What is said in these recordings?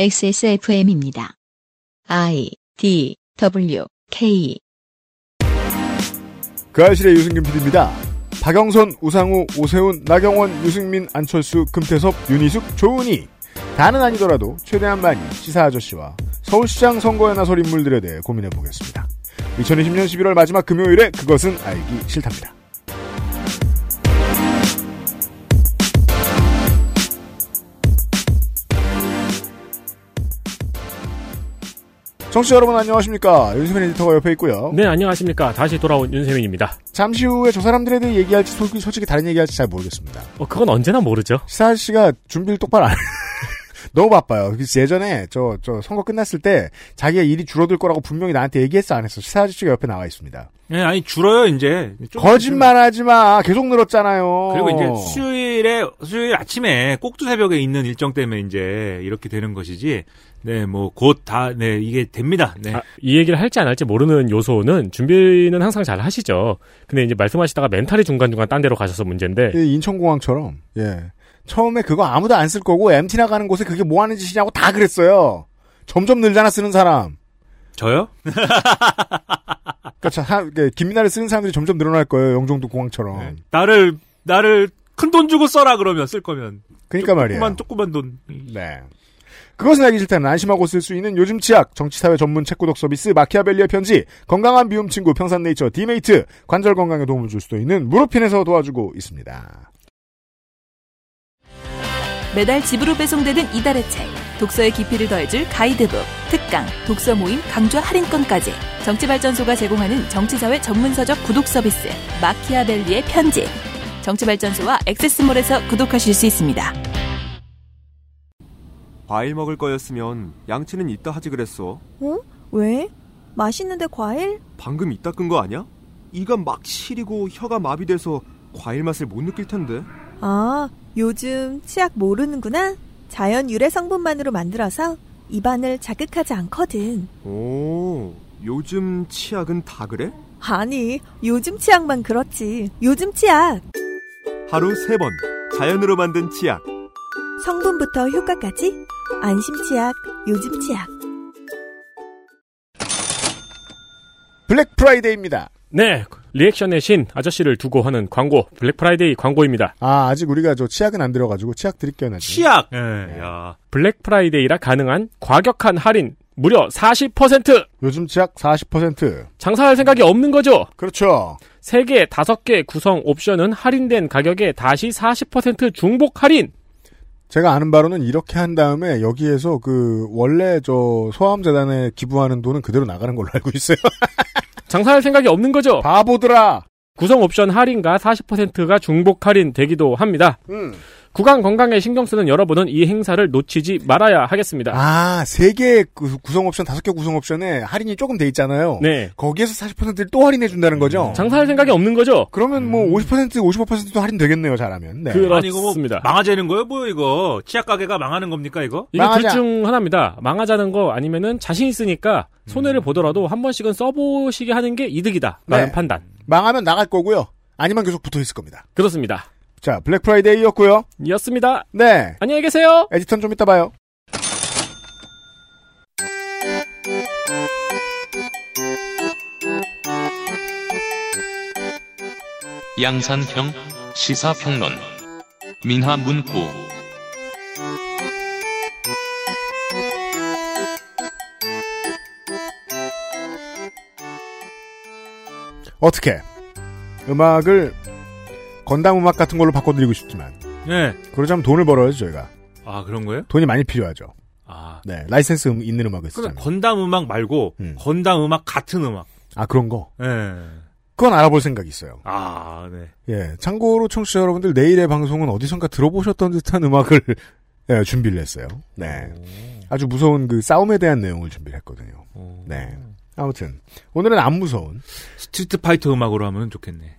XSFM입니다. I D W K 그 알실의 유승균 PD입니다. 박영선, 우상우, 오세훈, 나경원, 유승민, 안철수, 금태섭, 윤희숙, 조은희. 다는 아니더라도 최대한 많이 시사 아저씨와 서울시장 선거에 나설 인물들에 대해 고민해 보겠습니다. 2020년 11월 마지막 금요일에 그것은 알기 싫답니다. 청취자 여러분 안녕하십니까. 윤수민 에디터가 옆에 있고요. 네, 안녕하십니까. 다시 돌아온 윤세민입니다. 잠시 후에 저 사람들에 대해 얘기할지 솔직히, 솔직히 다른 얘기할지 잘 모르겠습니다. 어, 그건 언제나 모르죠. 시사 씨가 준비를 똑바로 안 해. 너무 바빠요. 그래서 예전에 저, 저 선거 끝났을 때 자기가 일이 줄어들 거라고 분명히 나한테 얘기했어 안 했어. 시사 아저씨가 옆에 나와 있습니다. 네, 아니 줄어요 이제. 좀 거짓말 하지 마. 계속 늘었잖아요. 그리고 이제 수요일에 수요일 아침에 꼭두 새벽에 있는 일정 때문에 이제 이렇게 되는 것이지. 네, 뭐 곧 다 네 이게 됩니다. 네. 아, 이 얘기를 할지 안 할지 모르는 요소는 준비는 항상 잘 하시죠. 근데 이제 말씀하시다가 멘탈이 중간 중간 딴 데로 가셔서 문제인데. 예, 인천공항처럼 예 처음에 그거 아무도 안 쓸 거고 MT 나가는 곳에 그게 뭐 하는 짓이냐고 다 그랬어요. 점점 늘잖아 쓰는 사람. 저요? 그러니까 자, 하- 그 김민아를 쓰는 사람들이 점점 늘어날 거예요. 영종도 공항처럼. 네. 나를 나를 큰 돈 주고 써라 그러면 쓸 거면. 그러니까 말이에요. 조그만 조그만 돈. 네. 그것은 알기 싫다는 안심하고 쓸 수 있는 요즘 치약, 정치사회 전문 책구독 서비스 마키아벨리의 편지, 건강한 미움 친구 평산네이처 디메이트, 관절 건강에 도움을 줄 수도 있는 무릎핀에서 도와주고 있습니다. 매달 집으로 배송되는 이달의 책 독서의 깊이를 더해줄 가이드북 특강 독서 모임 강좌 할인권까지 정치발전소가 제공하는 정치사회 전문서적 구독 서비스 마키아벨리의 편지 정치발전소와 액세스몰에서 구독하실 수 있습니다. 과일 먹을 거였으면 양치는 이따 하지 그랬어. 어? 왜? 맛있는데 과일? 방금 이따 끈 거 아니야? 이가 막 시리고 혀가 마비돼서 과일 맛을 못 느낄 텐데. 아, 요즘 치약 모르는구나? 자연 유래 성분만으로 만들어서 입안을 자극하지 않거든. 오, 요즘 치약은 다 그래? 아니, 요즘 치약만 그렇지. 요즘 치약. 하루 세 번 자연으로 만든 치약. 성분부터 효과까지. 안심 치약, 요즘 치약. 블랙 프라이데이입니다. 네, 리액션의 신 아저씨를 두고 하는 광고, 블랙 프라이데이 광고입니다. 아, 아직 우리가 저 치약은 안 드려가지고 치약 드릴게요, 나중에. 치약. 예. 야. 블랙 프라이데이라 가능한 과격한 할인, 무려 40%! 요즘 치약 40%. 장사할 생각이 없는 거죠? 그렇죠. 3개, 5개 구성 옵션은 할인된 가격에 다시 40% 중복 할인! 제가 아는 바로는 이렇게 한 다음에 여기에서 그 원래 저 소아암재단에 기부하는 돈은 그대로 나가는 걸로 알고 있어요. 장사할 생각이 없는 거죠? 바보들아. 구성 옵션 할인과 40%가 중복 할인 되기도 합니다. 음. 구강 건강에 신경 쓰는 여러분은 이 행사를 놓치지 말아야 하겠습니다. 아, 세개 구성 옵션, 다섯 개 구성 옵션에 할인이 조금 돼 있잖아요. 네. 거기에서 40%를 또 할인해 준다는 거죠. 장사할 생각이 없는 거죠? 그러면 뭐 50%, 55%도 할인 되겠네요, 잘하면. 네. 그- 뭐 그렇습니다. 망하자는 거예요, 뭐 이거 치약 가게가 망하는 겁니까 이거? 이게 망하자. 둘중 하나입니다. 망하자는 거 아니면은 자신 있으니까 손해를 보더라도 한 번씩은 써보시게 하는 게 이득이다. 라는 네. 판단. 망하면 나갈 거고요. 아니면 계속 붙어 있을 겁니다. 그렇습니다. 자, 블랙 프라이데이였고요. 이었습니다. 네. 안녕히 계세요. 에디터는 좀 이따 봐요. 양산형 시사평론 민하문구 어떻게 음악을 건담 음악 같은 걸로 바꿔드리고 싶지만 네. 그러자면 돈을 벌어야죠 저희가 아 그런 거예요? 돈이 많이 필요하죠. 아. 네 라이센스 음- 있는 음악을 그럼 쓰자면 건담 음악 말고 음. 건담 음악 같은 음악. 아 그런 거 예. 그건 알아볼 생각이 있어요. 아, 네. 예 참고로 청취자 여러분들 내일의 방송은 어디선가 들어보셨던 듯한 음악을 예, 준비를 했어요. 네 아주 무서운 그 싸움에 대한 내용을 준비를 했거든요. 오. 네 아무튼 오늘은 안 무서운 스트리트 파이터 음악으로 하면 좋겠네.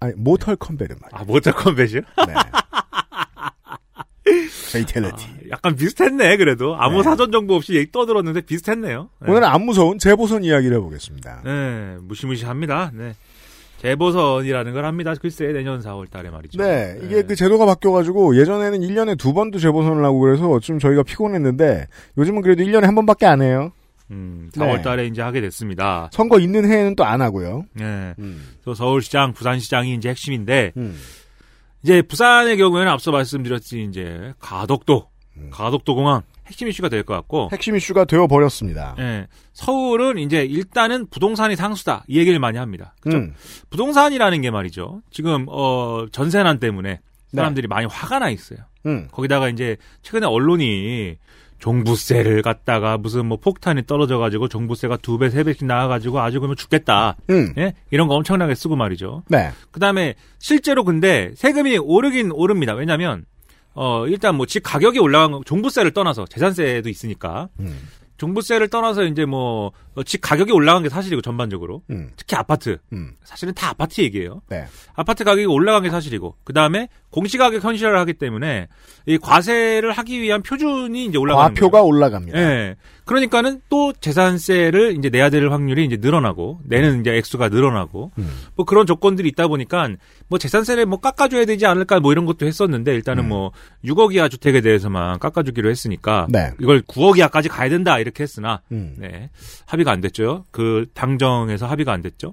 아니 Mortal Kombat 음악. 아, Mortal Kombat이요? 네. Fatality. 아, 약간 비슷했네, 그래도. 아무 네. 사전 정보 없이 얘기 떠들었는데 비슷했네요. 네. 오늘은 안 무서운 재보선 이야기를 해보겠습니다. 네, 무시무시합니다. 네. 재보선이라는 걸 합니다. 글쎄 내년 4월 달에 말이죠. 네, 이게 그 제도가 바뀌어가지고 예전에는 1년에 두 번도 재보선을 하고 그래서 좀 저희가 피곤했는데 요즘은 그래도 1년에 한 번밖에 안 해요. 음, 네. 4월 달에 이제 하게 됐습니다. 선거 있는 해에는 또 안 하고요. 네. 음. 또 서울시장, 부산시장이 이제 핵심인데 음. 이제 부산의 경우에는 앞서 말씀드렸지 이제 가덕도, 음. 가덕도 공항 핵심 이슈가 될 것 같고 핵심 이슈가 되어 버렸습니다. 예. 서울은 이제 일단은 부동산이 상수다. 이 얘기를 많이 합니다. 그죠? 음. 부동산이라는 게 말이죠. 지금 어 전세난 때문에 사람들이 많이 화가 나 있어요. 음. 거기다가 이제 최근에 언론이 종부세를 갖다가 무슨 뭐 폭탄이 떨어져 가지고 종부세가 두 배, 세 배씩 나와 가지고 아주 그러면 죽겠다. 음. 예? 이런 거 엄청나게 쓰고 말이죠. 네. 그 다음에 실제로 근데 세금이 오르긴 오릅니다. 왜냐면 어 일단 뭐 집 가격이 올라간 거 종부세를 떠나서 재산세도 있으니까 음. 종부세를 떠나서 이제 뭐 집 가격이 올라간 게 사실이고 전반적으로 음. 특히 아파트 음. 사실은 다 아파트 얘기예요. 네. 아파트 가격이 올라간 게 사실이고 그 다음에 공시가격 현실화를 하기 때문에 이 과세를 하기 위한 표준이 이제 올라가는 거예요. 과표가 올라갑니다. 예. 그러니까는 또 재산세를 이제 내야 될 확률이 이제 늘어나고 내는 이제 액수가 늘어나고 음. 뭐 그런 조건들이 있다 보니까 뭐 재산세를 뭐 깎아줘야 되지 않을까 뭐 이런 것도 했었는데 일단은 음. 뭐 6억 이하 주택에 대해서만 깎아주기로 했으니까 네. 이걸 9억 이하까지 가야 된다 이렇게 했으나 음. 네 합의가 안 됐죠. 그 당정에서 합의가 안 됐죠.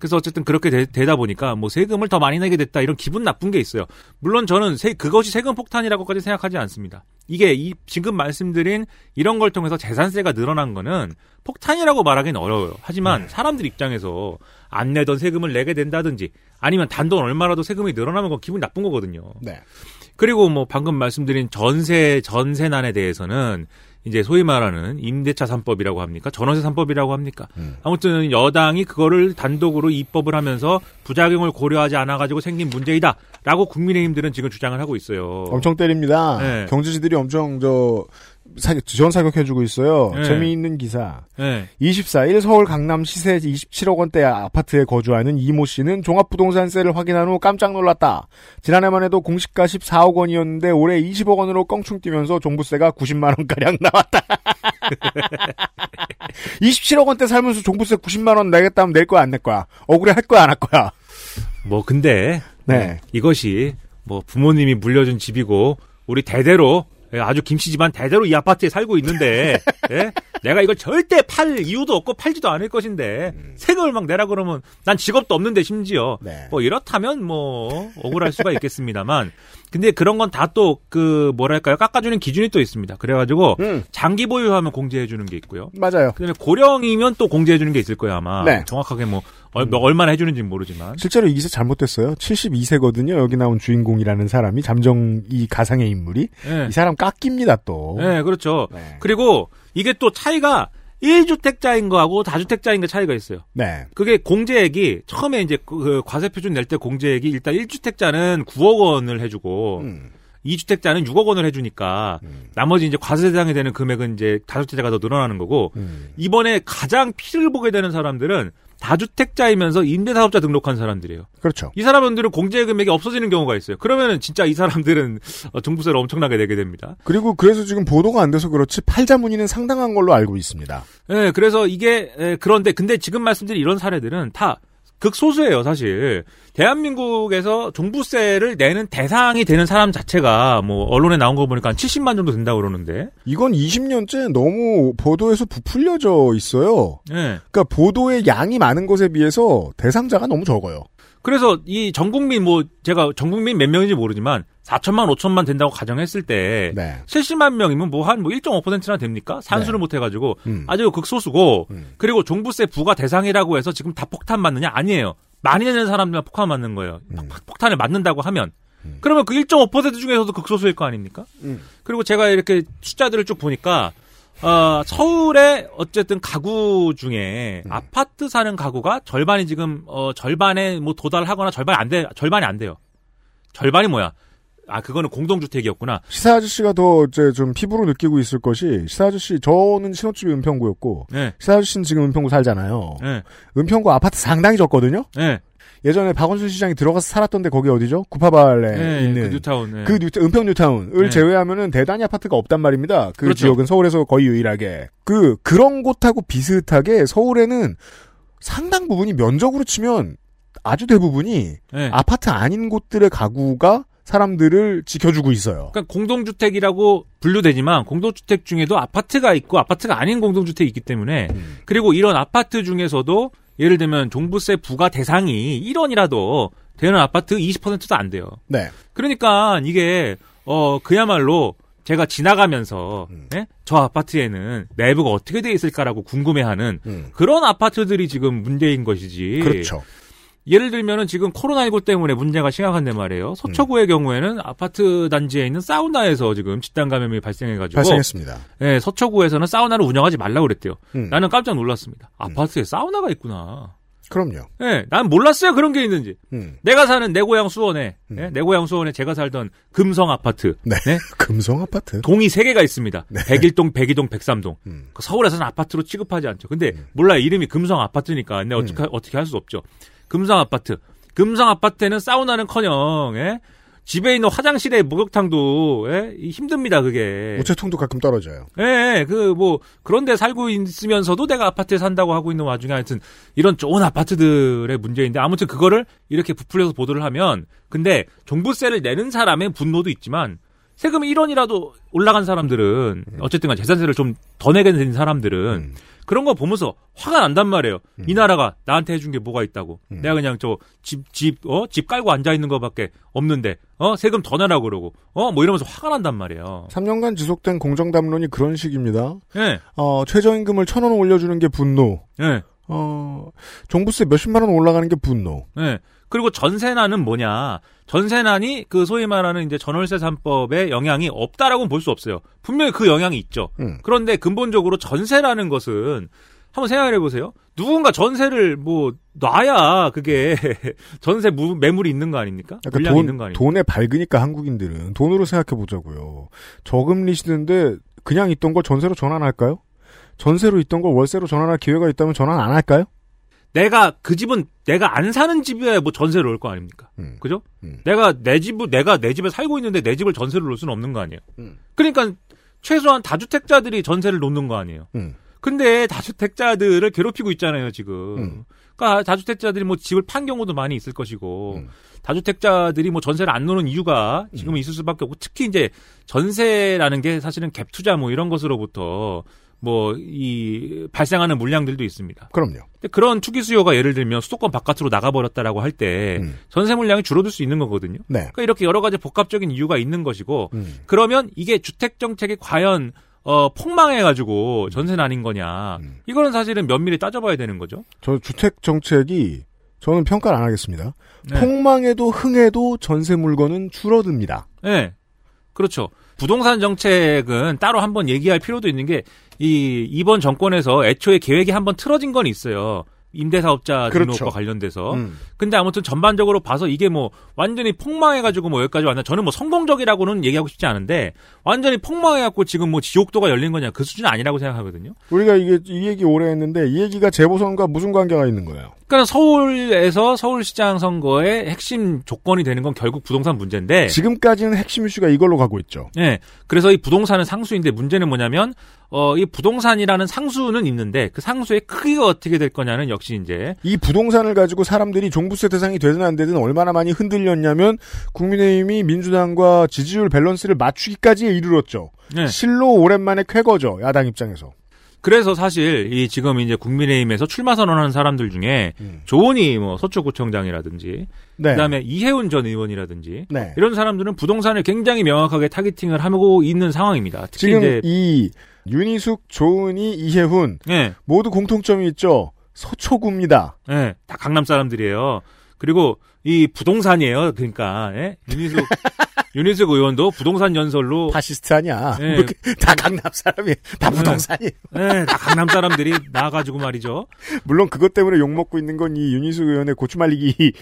음. 그래서 어쨌든 그렇게 되, 다 보니까 뭐 세금을 더 많이 내게 됐다 이런 기분 나쁜 게 있어요. 물론 저는 세, 그것이 세금 폭탄이라고까지 생각하지 않습니다. 이게 이 지금 말씀드린 이런 걸 통해서 재산세가 늘어난 거는 폭탄이라고 말하기는 어려워요. 하지만 사람들 입장에서 안 내던 세금을 내게 된다든지 아니면 단돈 얼마라도 세금이 늘어나면 그건 기분 나쁜 거거든요. 네. 그리고 뭐 방금 말씀드린 전세 전세난에 대해서는 이제 소위 말하는 임대차 3법이라고 합니까? 전월세 3법이라고 합니까? 음. 아무튼 여당이 그거를 단독으로 입법을 하면서 부작용을 고려하지 않아 가지고 생긴 문제이다라고 국민의힘들은 지금 주장을 하고 있어요. 엄청 때립니다. 네. 경제지들이 엄청 저 사격, 지원 사격해주고 있어요. 네. 재미있는 기사. 네. 24일 서울 강남 시세 27억 원대 아파트에 거주하는 이모 씨는 종합부동산세를 확인한 후 깜짝 놀랐다. 지난해만 해도 공시가 14억 원이었는데 올해 20억 원으로 껑충 뛰면서 종부세가 90만 원가량 나왔다. 27억 원대 살면서 종부세 90만 원 내겠다면 낼 거야 안 낼 거야? 억울해 할 거야 안 할 거야? 뭐 근데 네. 이것이 뭐 부모님이 물려준 집이고 우리 대대로 예, 아주 김씨 집안 대대로 이 아파트에 살고 있는데 예? 내가 이걸 절대 팔 이유도 없고 팔지도 않을 것인데 세금을 막 내라 그러면 난 직업도 없는데 심지어 네. 뭐 이렇다면 뭐 억울할 수가 있겠습니다만 근데 그런 건 다 또 그 뭐랄까요 깎아주는 기준이 또 있습니다. 그래가지고 음, 장기 보유하면 공제해주는 게 있고요. 맞아요. 그다음에 고령이면 또 공제해주는 게 있을 거예요 아마. 네. 정확하게 뭐 얼, 얼마나 해주는지는 모르지만. 실제로 이 기사 잘못됐어요. 72세거든요. 여기 나온 주인공이라는 사람이 잠정 이 가상의 인물이 예. 이 사람 깎입니다 또. 네, 그렇죠. 네. 그리고 이게 또 차이가 1주택자인 거하고 다주택자인 거 차이가 있어요. 네. 그게 공제액이 처음에 이제 그- 그 과세 표준 낼 때 공제액이 일단 1주택자는 9억 원을 해주고 음, 2주택자는 6억 원을 해주니까 음, 나머지 이제 과세 대상이 되는 금액은 이제 다주택자가 더 늘어나는 거고 음. 이번에 가장 피를 보게 되는 사람들은 다주택자이면서 임대사업자 등록한 사람들이에요. 그렇죠. 이 사람들은 공제 금액이 없어지는 경우가 있어요. 그러면은 진짜 이 사람들은 어, 종부세를 엄청나게 내게 됩니다. 그리고 그래서 지금 보도가 안 돼서 그렇지 팔자 문의는 상당한 걸로 알고 있습니다. 예, 그래서 이게 예, 그런데 근데 지금 말씀드린 이런 사례들은 다 극소수예요, 사실. 대한민국에서 종부세를 내는 대상이 되는 사람 자체가 뭐 언론에 나온 거 보니까 한 70만 정도 된다고 그러는데. 이건 20년째 너무 보도에서 부풀려져 있어요. 예. 그러니까 보도의 양이 많은 것에 비해서 대상자가 너무 적어요. 그래서 이 전국민 뭐 제가 전국민 몇 명인지 모르지만 4천만 5천만 된다고 가정했을 때 네. 70만 명이면 뭐 한 뭐 1.5%나 됩니까? 산수를 네. 못 해가지고 음. 아주 극소수고 음. 그리고 종부세 부과 대상이라고 해서 지금 다 폭탄 맞느냐 아니에요. 많이 내는 사람들만 폭탄 맞는 거예요. 음. 폭- 폭탄을 맞는다고 하면 음. 그러면 그 1.5% 중에서도 극소수일 거 아닙니까? 음. 그리고 제가 이렇게 숫자들을 쭉 보니까 어, 서울의 어쨌든 가구 중에 음. 아파트 사는 가구가 절반이 지금 어, 절반에 뭐 도달하거나 절반이 안 돼, 절반이 안 돼요. 절반이 뭐야? 아 그거는 공동주택이었구나. 시사 아저씨가 더 이제 좀 피부로 느끼고 있을 것이 시사 아저씨 저는 신혼집이 은평구였고 네, 시사 아저씨는 지금 은평구 살잖아요. 네, 은평구 아파트 상당히 적거든요. 네, 예전에 박원순 시장이 들어가서 살았던데 거기 어디죠? 구파발에 네, 있는 그 뉴타운. 네. 그 뉴, 은평 뉴타운을 네. 제외하면은 대단히 아파트가 없단 말입니다. 그 그렇죠. 지역은 서울에서 거의 유일하게 그 그런 곳하고 비슷하게 서울에는 상당 부분이 면적으로 치면 아주 대부분이 네. 아파트 아닌 곳들의 가구가 사람들을 지켜주고 있어요. 그러니까 공동주택이라고 분류되지만 공동주택 중에도 아파트가 있고 아파트가 아닌 공동주택이 있기 때문에 음. 그리고 이런 아파트 중에서도 예를 들면 종부세 부과 대상이 1원이라도 되는 아파트 20%도 안 돼요. 네. 그러니까 이게 어 그야말로 제가 지나가면서 음. 예? 저 아파트에는 내부가 어떻게 돼 있을까라고 궁금해하는 음. 그런 아파트들이 지금 문제인 것이지. 그렇죠. 예를 들면은 지금 코로나19 때문에 문제가 심각한데 말이에요. 서초구의 경우에는 아파트 단지에 있는 사우나에서 지금 집단 감염이 발생해가지고 발생했습니다. 예, 서초구에서는 사우나를 운영하지 말라고 그랬대요. 음. 나는 깜짝 놀랐습니다. 아파트에 사우나가 있구나. 그럼요. 예, 난 몰랐어요 그런 게 있는지. 음. 내가 사는 내 고향 수원에, 음. 예, 내 고향 수원에 제가 살던 금성 아파트. 네. 네? 금성 아파트. 동이 세 개가 있습니다. 네. 101동, 102동, 103동. 음. 그 서울에서는 아파트로 취급하지 않죠. 근데 몰라요. 이름이 금성 아파트니까. 내가 어떻게, 어떻게 할 수 없죠. 금성 아파트. 금성 아파트에는 사우나는 커녕, 예? 집에 있는 화장실에 목욕탕도, 예? 이 힘듭니다, 그게. 우체통도 가끔 떨어져요. 예, 그, 뭐, 그런데 살고 있으면서도 내가 아파트에 산다고 하고 있는 와중에 하여튼, 이런 좋은 아파트들의 문제인데, 아무튼 그거를 이렇게 부풀려서 보도를 하면, 근데 종부세를 내는 사람의 분노도 있지만, 세금이 1원이라도 올라간 사람들은, 어쨌든 간 재산세를 좀 더 내게 된 사람들은, 음. 그런 거 보면서 화가 난단 말이에요. 이 나라가 나한테 해준 게 뭐가 있다고. 음. 내가 그냥 저 집, 집, 어? 집 깔고 앉아 있는 거밖에 없는데, 어? 세금 더 내라고 그러고, 어? 뭐 이러면서 화가 난단 말이에요. 3년간 지속된 공정담론이 그런 식입니다. 예, 어, 최저임금을 천 원 올려주는 게 분노. 예. 어, 종부세 몇십만 원 올라가는 게 분노. 네. 그리고 전세난은 뭐냐? 전세난이 그 소위 말하는 이제 전월세 3법에 영향이 없다라고는 볼 수 없어요. 분명히 그 영향이 있죠. 음. 그런데 근본적으로 전세라는 것은 한번 생각을 해보세요. 누군가 전세를 뭐 놔야 그게 전세 무- 매물이 있는 거 아닙니까? 그러니까 물량이 돈, 있는 거 아닙니까? 돈에 밝으니까 한국인들은 돈으로 생각해 보자고요. 저금리 시대인데 그냥 있던 걸 전세로 전환할까요? 전세로 있던 걸 월세로 전환할 기회가 있다면 전환 안 할까요? 내가 그 집은 내가 안 사는 집에 뭐 전세를 올거 아닙니까? 음. 그죠? 음. 내가 내 집을 내가 내 집에 살고 있는데 내 집을 전세를 놓을 수는 없는 거 아니에요. 음. 그러니까 최소한 다주택자들이 전세를 놓는 거 아니에요. 음. 근데 다주택자들을 괴롭히고 있잖아요, 지금. 음. 그러니까 다주택자들이 뭐 집을 판 경우도 많이 있을 것이고 음. 다주택자들이 뭐 전세를 안 놓는 이유가 지금은 있을 수밖에 없고 특히 이제 전세라는 게 사실은 갭 투자 뭐 이런 것으로부터 뭐 이 발생하는 물량들도 있습니다. 그럼요. 그런 투기 수요가 예를 들면 수도권 바깥으로 나가버렸다라고 할때 음. 전세 물량이 줄어들 수 있는 거거든요. 네. 그러니까 이렇게 여러 가지 복합적인 이유가 있는 것이고 음. 그러면 이게 주택 정책이 과연 어 폭망해가지고 전세는 아닌 거냐? 음. 이거는 사실은 면밀히 따져봐야 되는 거죠. 저 주택 정책이 저는 평가를 안 하겠습니다. 네. 폭망에도 흥해도 전세 물건은 줄어듭니다. 네. 그렇죠. 부동산 정책은 따로 한번 얘기할 필요도 있는 게, 이, 이번 정권에서 애초에 계획이 한번 틀어진 건 있어요. 임대사업자 그렇죠. 등록과 관련돼서. 음. 근데 아무튼 전반적으로 봐서 이게 뭐 완전히 폭망해가지고 뭐 여기까지 왔나 저는 뭐 성공적이라고는 얘기하고 싶지 않은데 완전히 폭망해갖고 지금 뭐 지옥도가 열린 거냐 그 수준은 아니라고 생각하거든요. 우리가 이게 이 얘기 오래 했는데 이 얘기가 재보선과 무슨 관계가 있는 거예요? 그러니까 서울에서 서울시장 선거의 핵심 조건이 되는 건 결국 부동산 문제인데. 지금까지는 핵심 이슈가 이걸로 가고 있죠. 예. 그래서 이 부동산은 상수인데 문제는 뭐냐면 어 이 부동산이라는 상수는 있는데 그 상수의 크기가 어떻게 될 거냐는 역시 이제 이 부동산을 가지고 사람들이 종부세 대상이 되든 안 되든 얼마나 많이 흔들렸냐면 국민의힘이 민주당과 지지율 밸런스를 맞추기까지에 이르렀죠. 예. 실로 오랜만에 쾌거죠. 야당 입장에서. 그래서 사실 이 지금 이제 국민의힘에서 출마 선언하는 사람들 중에 음. 조은희 뭐 서초구청장이라든지 네. 그다음에 이혜훈 전 의원이라든지 네. 이런 사람들은 부동산을 굉장히 명확하게 targeting을 하고 있는 상황입니다. 특히 지금 이제 이 윤희숙, 조은희, 이혜훈 예. 모두 공통점이 있죠. 서초구입니다. 예, 다 강남 사람들이에요. 그리고 이 부동산이에요. 그러니까 예? 윤희숙 윤희숙 의원도 부동산 연설로 파시스트 아니야. 네. 뭐 이렇게 다 강남 사람이 다 부동산이. 예, 다 강남 사람들이 나가지고 말이죠. 물론 그것 때문에 욕 먹고 있는 건 이 윤희숙 의원의 고추 말리기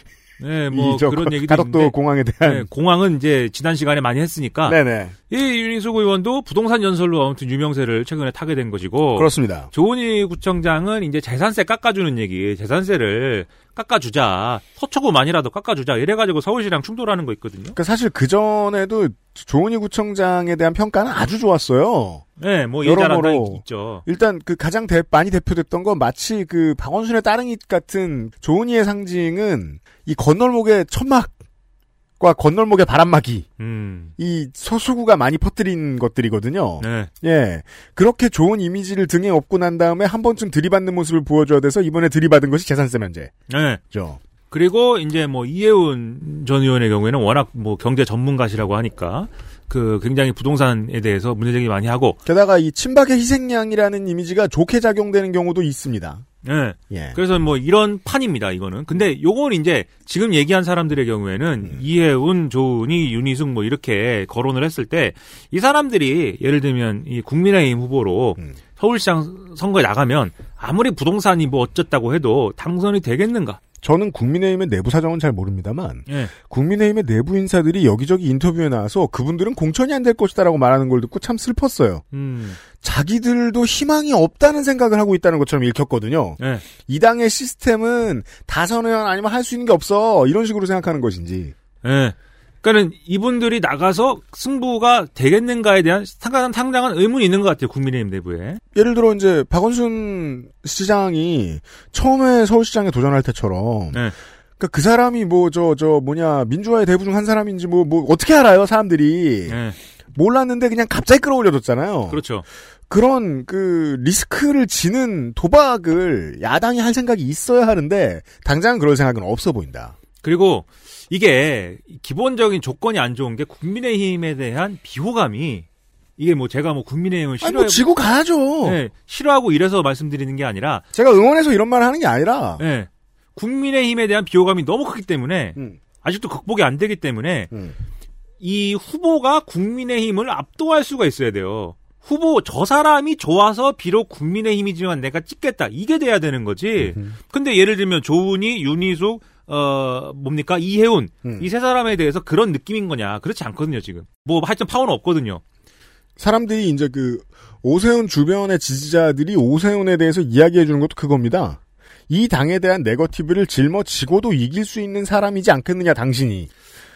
예, 뭐 그런 얘기도 가덕도 있는데 공항에 대한. 예, 공항은 이제 지난 시간에 많이 했으니까 네네. 이 윤희숙 의원도 부동산 연설로 아무튼 유명세를 최근에 타게 된 것이고 그렇습니다. 조은희 구청장은 이제 재산세 깎아주는 얘기, 재산세를 깎아주자, 서초구만이라도 깎아주자 이래가지고 서울시랑 충돌하는 거 있거든요. 그러니까 사실 그 전에도 조은희 구청장에 대한 평가는 아주 좋았어요. 네, 뭐 여러모로 있죠. 일단 그 가장 대- 많이 대표됐던 건 마치 그 박원순의 따릉이 같은 조은희의 상징은 이 건널목의 천막 과 건널목의 바람막이 음. 이 서수구가 많이 퍼뜨린 것들이거든요. 네. 예. 그렇게 좋은 이미지를 등에 업고 난 다음에 한 번쯤 들이받는 모습을 보여줘야 돼서 이번에 들이받은 것이 재산세 면제죠. 네. 그리고 이제 뭐 이해운 전 의원의 경우에는 워낙 뭐 경제 전문가시라고 하니까 그 굉장히 부동산에 대해서 문제제기 많이 하고 게다가 이 친박의 희생양이라는 이미지가 좋게 작용되는 경우도 있습니다. 예. 예. 그래서 뭐 이런 판입니다, 이거는. 근데 요건 이제 지금 얘기한 사람들의 경우에는 이해운, 조은희, 윤희숙 뭐 이렇게 거론을 했을 때 이 사람들이 예를 들면 이 국민의힘 후보로 음. 서울시장 선거에 나가면 아무리 부동산이 뭐 어쨌다고 해도 당선이 되겠는가? 저는 국민의힘의 내부 사정은 잘 모릅니다만 예. 국민의힘의 내부 인사들이 여기저기 인터뷰에 나와서 그분들은 공천이 안 될 것이다라고 말하는 걸 듣고 참 슬펐어요. 음. 자기들도 희망이 없다는 생각을 하고 있다는 것처럼 읽혔거든요. 예. 이 당의 시스템은 다선 의원 아니면 할 수 있는 게 없어 이런 식으로 생각하는 것인지. 예. 그러니까는 이분들이 나가서 승부가 되겠는가에 대한 상당한, 상당한 의문이 있는 것 같아요, 국민의힘 내부에. 예를 들어 이제 박원순 시장이 처음에 서울시장에 도전할 때처럼 네. 그러니까 그 사람이 뭐 저저 뭐냐 민주화의 대부 중 한 사람인지 뭐뭐 어떻게 알아요 사람들이 예. 몰랐는데 그냥 갑자기 끌어올려줬잖아요. 그렇죠. 그런 그 리스크를 지는 도박을 야당이 할 생각이 있어야 하는데 당장 그럴 생각은 없어 보인다. 그리고 이게 기본적인 조건이 안 좋은 게 국민의힘에 대한 비호감이 이게 뭐 제가 뭐 국민의힘을 싫어하고 뭐 지고 가야죠. 네, 싫어하고 이래서 말씀드리는 게 아니라 제가 응원해서 이런 말을 하는 게 아니라 네, 국민의힘에 대한 비호감이 너무 크기 때문에 음, 아직도 극복이 안 되기 때문에 음. 이 후보가 국민의힘을 압도할 수가 있어야 돼요. 후보 저 사람이 좋아서 비록 국민의힘이지만 내가 찍겠다 이게 돼야 되는 거지. 근데 예를 들면 조은희, 윤희숙, 어 뭡니까 이혜훈 음. 이세 사람에 대해서 그런 느낌인 거냐? 그렇지 않거든요 지금. 뭐 하여튼 파워는 없거든요. 사람들이 이제 그 오세훈 주변의 지지자들이 오세훈에 대해서 이야기해 주는 것도 그겁니다. 이 당에 대한 네거티브를 짊어지고도 이길 수 있는 사람이지 않겠느냐 당신이.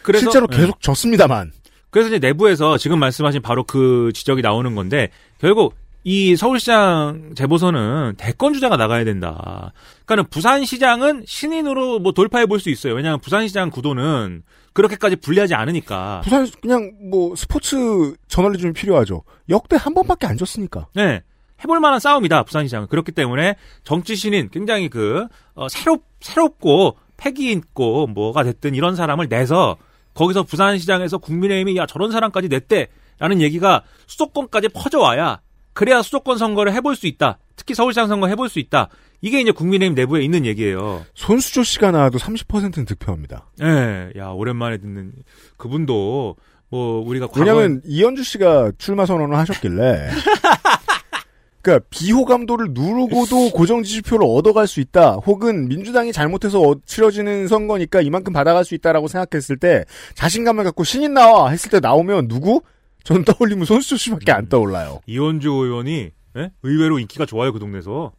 그래서 실제로 예. 계속 졌습니다만. 그래서 이제 내부에서 지금 말씀하신 바로 그 지적이 나오는 건데 결국 이 서울시장 재보선은 대권 주자가 나가야 된다. 그러니까는 부산시장은 신인으로 뭐 돌파해 볼 수 있어요. 왜냐하면 부산시장 구도는 그렇게까지 불리하지 않으니까. 부산 그냥 뭐 스포츠 저널리즘이 필요하죠. 역대 한 번밖에 안 졌으니까. 네. 해볼 만한 싸움이다, 부산시장은. 그렇기 때문에 정치 신인 굉장히 그, 어, 새롭, 새롭고 패기 있고 뭐가 됐든 이런 사람을 내서 거기서 부산시장에서 국민의힘이 야, 저런 사람까지 냈대. 라는 얘기가 수도권까지 퍼져와야 그래야 수도권 선거를 해볼 수 있다. 특히 서울시장 선거 해볼 수 있다. 이게 이제 국민의힘 내부에 있는 얘기예요. 손수조 씨가 나와도 30%는 득표합니다. 예, 야, 오랜만에 듣는 그분도 뭐 우리가 왜냐하면 이현주 씨가 출마 선언을 하셨길래. 그러니까 비호감도를 누르고도 고정 지지표를 얻어갈 수 있다. 혹은 민주당이 잘못해서 어- 치러지는 선거니까 이만큼 받아갈 수 있다라고 생각했을 때 자신감을 갖고 신인 나와 했을 때 나오면 누구? 저는 떠올리면 손수조 씨밖에 안 떠올라요. 이원주 의원이 예? 의외로 인기가 좋아요 그 동네에서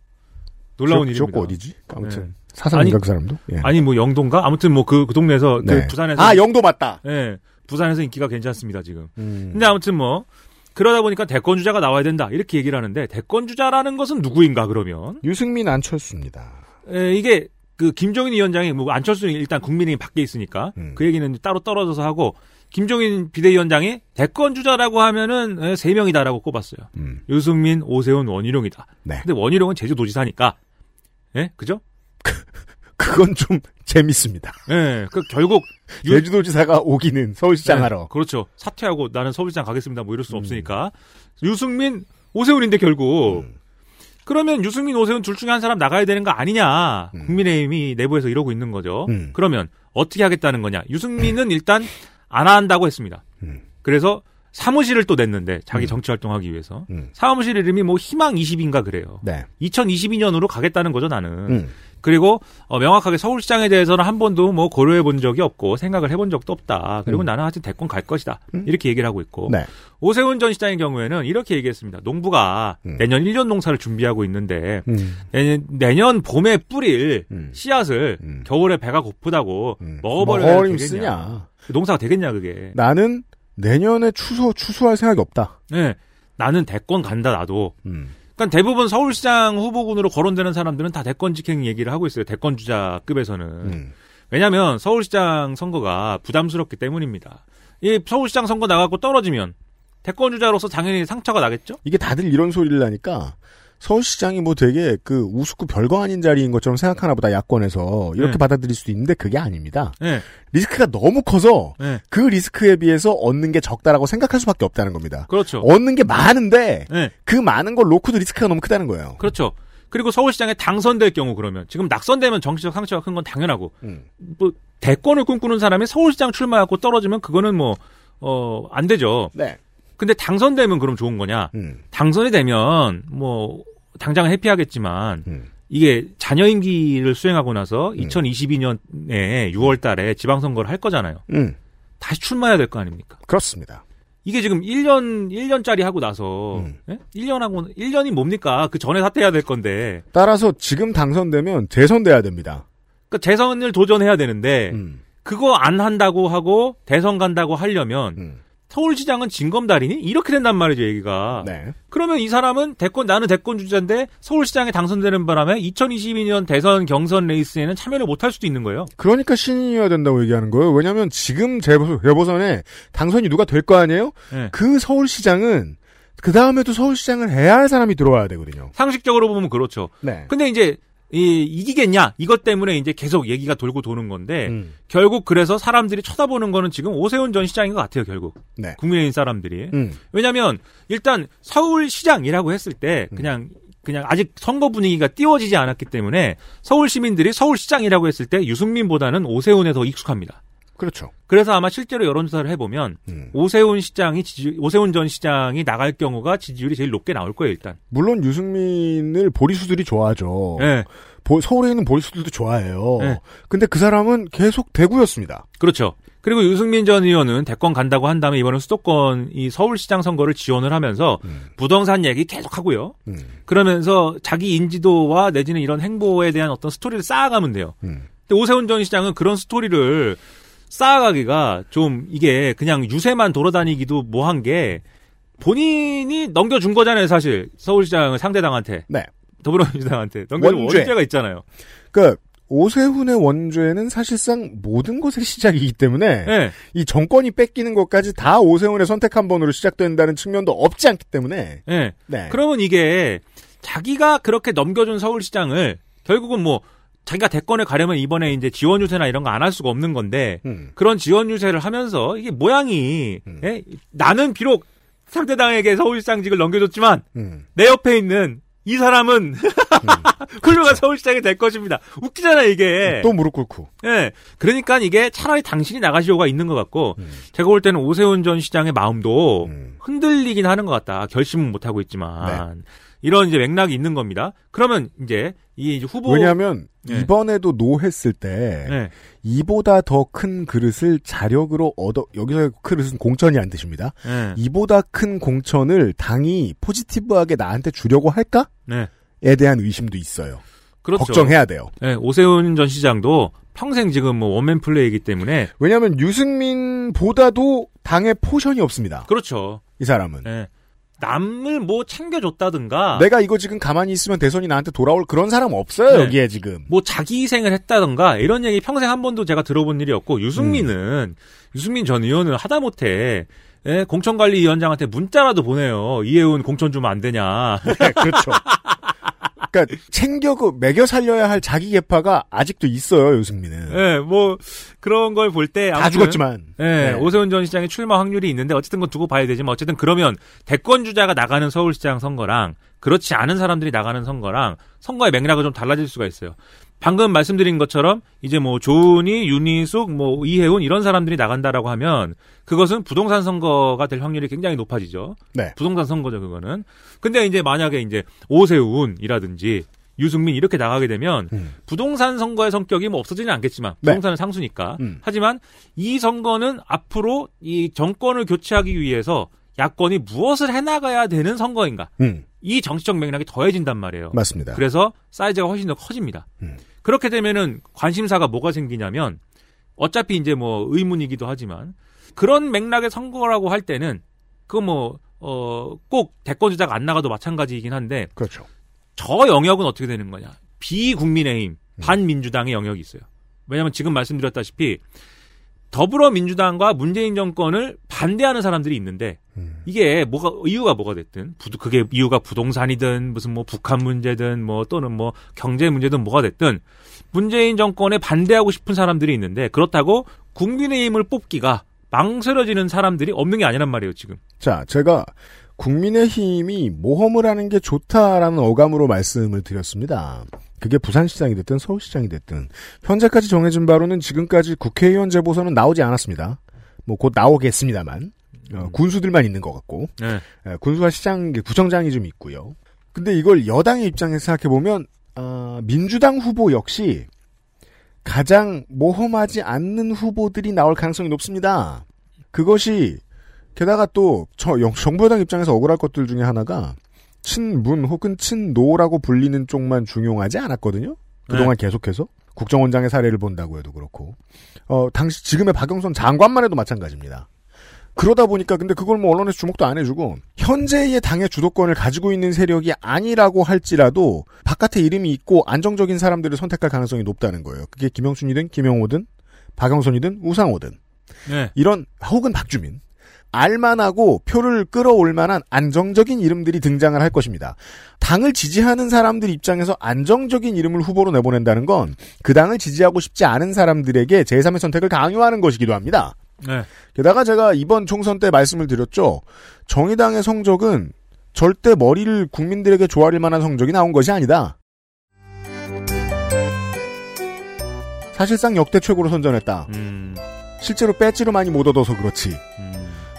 놀라운 지역- 일입니다. 어디지? 아무튼 네. 사상인가 그 사람도. 예. 아니 뭐 영동가 아무튼 뭐그그 동네에서 네. 그 부산에서 아 영도 맞다. 예 부산에서 인기가 괜찮습니다 지금. 음. 근데 아무튼 뭐 그러다 보니까 대권 주자가 나와야 된다 이렇게 얘기를 하는데 대권 주자라는 것은 누구인가 그러면 유승민 안철수입니다. 에, 이게 그 김종인 위원장이 뭐 안철수는 일단 국민의힘 밖에 있으니까 음. 그 얘기는 따로 떨어져서 하고 김종인 비대위원장이 대권 주자라고 하면은 에, 세 명이다라고 꼽았어요. 음. 유승민, 오세훈, 원희룡이다. 네. 근데 원희룡은 제주도지사니까 예 그죠? 그건 좀 재밌습니다. 예, 그 결국 유- 제주도지사가 오기는 서울시장 네, 하러. 그렇죠. 사퇴하고 나는 서울시장 가겠습니다. 뭐 이럴 수 음. 없으니까. 유승민, 오세훈인데 결국. 음. 그러면 유승민, 오세훈 둘 중에 한 사람 나가야 되는 거 아니냐. 음. 국민의힘이 내부에서 이러고 있는 거죠. 음. 그러면 어떻게 하겠다는 거냐. 유승민은 일단 안 한다고 했습니다. 음. 그래서 사무실을 또 냈는데 자기 음. 정치 활동하기 위해서. 음. 사무실 이름이 뭐 희망 20인가 그래요. 네. 2022년으로 가겠다는 거죠, 나는. 음. 그리고 어, 명확하게 서울시장에 대해서는 한 번도 뭐 고려해 본 적이 없고 생각을 해본 적도 없다. 그리고 음. 나는 하여튼 대권 갈 것이다. 음. 이렇게 얘기를 하고 있고 네. 오세훈 전 시장의 경우에는 이렇게 얘기했습니다. 농부가 음. 내년 1년 농사를 준비하고 있는데 음. 내년, 봄에 뿌릴 음. 씨앗을 음. 겨울에 배가 고프다고 음. 먹어버려야 먹어림 되겠냐. 쓰냐. 농사가 되겠냐 그게. 나는 내년에 추수 추수할 생각이 없다. 네. 나는 대권 간다 나도. 음. 그러니까 대부분 서울시장 후보군으로 거론되는 사람들은 다 대권 직행 얘기를 하고 있어요. 대권 주자급에서는. 음. 왜냐하면 서울시장 선거가 부담스럽기 때문입니다. 이 서울시장 선거 나가고 떨어지면 대권 주자로서 당연히 상처가 나겠죠. 이게 다들 이런 소리를 하니까 서울시장이 뭐 되게 그 우습고 별거 아닌 자리인 것처럼 생각하나 보다 야권에서 이렇게 네. 받아들일 수도 있는데 그게 아닙니다. 네. 리스크가 너무 커서 네. 그 리스크에 비해서 얻는 게 적다라고 생각할 수밖에 없다는 겁니다. 그렇죠. 얻는 게 많은데 네. 그 많은 걸 놓고도 리스크가 너무 크다는 거예요. 그렇죠. 그리고 서울시장에 당선될 경우 그러면 지금 낙선되면 정치적 상처가 큰 건 당연하고 음. 뭐 대권을 꿈꾸는 사람이 서울시장 출마하고 떨어지면 그거는 뭐 어, 안 되죠. 네. 근데 당선되면 그럼 좋은 거냐? 음. 당선이 되면 뭐 당장 해피하겠지만 음. 이게 자녀 임기를 수행하고 나서 2022년에 6월 달에 지방선거를 할 거잖아요. 음. 다시 출마해야 될 거 아닙니까? 그렇습니다. 이게 지금 1년 1년짜리 하고 나서 음. 예? 1년 하고 1년이 뭡니까? 그 전에 사퇴해야 될 건데. 따라서 지금 당선되면 재선돼야 됩니다. 그러니까 재선을 도전해야 되는데 음. 그거 안 한다고 하고 대선 간다고 하려면 음. 서울시장은 진검다리니 이렇게 된단 말이죠 얘기가. 네. 그러면 이 사람은 대권 나는 대권 주자인데 서울시장에 당선되는 바람에 2022년 대선 경선 레이스에는 참여를 못할 수도 있는 거예요. 그러니까 신인이어야 된다고 얘기하는 거예요. 왜냐하면 지금 재보, 재보선에 당선이 누가 될 거 아니에요? 예. 그 서울시장은 그 다음에도 서울시장을 해야 할 사람이 들어와야 되거든요. 상식적으로 보면 그렇죠. 네. 근데 이제 이, 이기겠냐 이것 때문에 이제 계속 얘기가 돌고 도는 건데 음. 결국 그래서 사람들이 쳐다보는 거는 지금 오세훈 전 시장인 것 같아요 결국 네. 국민의힘 사람들이 음. 왜냐하면 일단 서울시장이라고 했을 때 그냥 그냥 아직 선거 분위기가 띄워지지 않았기 때문에 서울 시민들이 서울 시장이라고 했을 때 유승민보다는 오세훈에 더 익숙합니다. 그렇죠. 그래서 아마 실제로 여론조사를 해보면 음. 오세훈 시장이 지지, 오세훈 전 시장이 나갈 경우가 지지율이 제일 높게 나올 거예요 일단. 물론 유승민을 보리수들이 좋아하죠. 네, 보- 서울에 있는 보리수들도 좋아해요. 네. 근데 그 사람은 계속 대구였습니다. 그렇죠. 그리고 유승민 전 의원은 대권 간다고 한 다음에 이번엔 수도권 이 서울시장 선거를 지원을 하면서 음. 부동산 얘기 계속 하고요. 음. 그러면서 자기 인지도와 내지는 이런 행보에 대한 어떤 스토리를 쌓아가면 돼요. 음. 근데 오세훈 전 시장은 그런 스토리를 쌓아가기가 좀 이게 그냥 유세만 돌아다니기도 뭐한 게 본인이 넘겨준 거잖아요, 사실. 서울시장을 상대당한테. 네. 더불어민주당한테. 넘겨준 원죄. 원죄가 있잖아요. 그러니까 오세훈의 원죄는 사실상 모든 것의 시작이기 때문에 네. 이 정권이 뺏기는 것까지 다 오세훈의 선택 한 번으로 시작된다는 측면도 없지 않기 때문에 네. 네. 그러면 이게 자기가 그렇게 넘겨준 서울시장을 결국은 뭐 자기가 대권에 가려면 이번에 이제 지원 유세나 이런 거 안 할 수가 없는 건데 음. 그런 지원 유세를 하면서 이게 모양이 음. 예? 나는 비록 상대당에게 서울시장직을 넘겨줬지만 음. 내 옆에 있는 이 사람은 훌륭한 서울시장이 될 것입니다. 웃기잖아 이게. 또 무릎 꿇고 예. 그러니까 이게 차라리 당신이 나가시오가 있는 것 같고 음. 제가 볼 때는 오세훈 전 시장의 마음도 음. 흔들리긴 하는 것 같다. 결심은 못 하고 있지만 네. 이런 이제 맥락이 있는 겁니다. 그러면 이제 이 이제 후보 왜냐하면 네. 이번에도 no 했을 때 네. 이보다 더 큰 그릇을 자력으로 얻어 여기서 그릇은 공천이 안 드십니다. 네. 이보다 큰 공천을 당이 포지티브하게 나한테 주려고 할까? 네. 에 대한 의심도 있어요. 그렇죠. 걱정해야 돼요. 네, 오세훈 전 시장도 평생 지금 뭐 one man play이기 때문에 왜냐하면 유승민보다도 당에 포션이 없습니다. 그렇죠. 이 사람은. 네. 남을 뭐 챙겨줬다든가 내가 이거 지금 가만히 있으면 대선이 나한테 돌아올 그런 사람 없어요 네. 여기에 지금. 뭐 자기 희생을 했다던가 이런 얘기 평생 한 번도 제가 들어본 일이 없고 유승민은 유승민 전 의원은 하다못해 예, 공천관리위원장한테 문자라도 보내요. 이해운 공천 주면 안 되냐. 네, 그렇죠. 그러니까 챙겨 그 먹여 살려야 할 자기 계파가 아직도 있어요 유승민은. 예, 뭐 그런 걸 볼 때 다 죽었지만. 예, 네. 오세훈 전 시장의 출마 확률이 있는데 어쨌든 그건 두고 봐야 되지만 어쨌든 그러면 대권 주자가 나가는 서울시장 선거랑 그렇지 않은 사람들이 나가는 선거랑 선거의 맥락은 좀 달라질 수가 있어요. 방금 말씀드린 것처럼 이제 뭐 조은희, 윤희숙, 뭐 이혜훈 이런 사람들이 나간다라고 하면 그것은 부동산 선거가 될 확률이 굉장히 높아지죠. 네. 부동산 선거죠, 그거는. 근데 이제 만약에 이제 오세훈이라든지 유승민 이렇게 나가게 되면 음. 부동산 선거의 성격이 뭐 없어지는 않겠지만 네. 부동산은 상수니까. 음. 하지만 이 선거는 앞으로 이 정권을 교체하기 위해서 야권이 무엇을 해나가야 되는 선거인가. 음, 이 정치적 맥락이 더해진단 말이에요. 맞습니다. 그래서 사이즈가 훨씬 더 커집니다. 음. 그렇게 되면은 관심사가 뭐가 생기냐면 어차피 이제 뭐 의문이기도 하지만 그런 맥락의 선거라고 할 때는 그뭐 어, 꼭 대권 주자가 안 나가도 마찬가지이긴 한데 그렇죠. 저 영역은 어떻게 되는 거냐? 비국민의힘 반민주당의 영역이 있어요. 왜냐하면 지금 말씀드렸다시피 더불어민주당과 문재인 정권을 반대하는 사람들이 있는데 음. 이게 뭐가 이유가 뭐가 됐든 부- 그게 이유가 부동산이든 무슨 뭐 북한 문제든 뭐 또는 뭐 경제 문제든 뭐가 됐든 문재인 정권에 반대하고 싶은 사람들이 있는데 그렇다고 국민의힘을 뽑기가 망설여지는 사람들이 없는 게 아니란 말이에요 지금. 자, 제가 국민의힘이 모험을 하는 게 좋다라는 어감으로 말씀을 드렸습니다. 그게 부산시장이 됐든 서울시장이 됐든 현재까지 정해진 바로는 지금까지 국회의원 재보선은 나오지 않았습니다. 뭐 곧 나오겠습니다만 어, 군수들만 있는 것 같고 네. 예, 군수와 시장 구청장이 좀 있고요. 근데 이걸 여당의 입장에서 생각해 보면 어, 민주당 후보 역시 가장 모험하지 않는 후보들이 나올 가능성이 높습니다. 그것이 게다가 또 저, 영- 정부 여당 입장에서 억울할 것들 중에 하나가 친문 혹은 친노라고 불리는 쪽만 중용하지 않았거든요. 그동안 계속해서 국정원장의 사례를 본다고 해도 그렇고 어 당시 지금의 박영선 장관만 해도 마찬가지입니다. 그러다 보니까 근데 그걸 뭐 언론에서 주목도 안 해주고 현재의 당의 주도권을 가지고 있는 세력이 아니라고 할지라도 바깥에 이름이 있고 안정적인 사람들을 선택할 가능성이 높다는 거예요. 그게 김영순이든 김영호든 박영선이든 우상호든 네. 이런 혹은 박주민 알만하고 표를 끌어올 만한 안정적인 이름들이 등장을 할 것입니다. 당을 지지하는 사람들 입장에서 안정적인 이름을 후보로 내보낸다는 건 그 당을 지지하고 싶지 않은 사람들에게 제3의 선택을 강요하는 것이기도 합니다. 네. 게다가 제가 이번 총선 때 말씀을 드렸죠. 정의당의 성적은 절대 머리를 국민들에게 조아릴 만한 성적이 나온 것이 아니다. 사실상 역대 최고로 선전했다. 음, 실제로 배지로 많이 못 얻어서 그렇지. 음,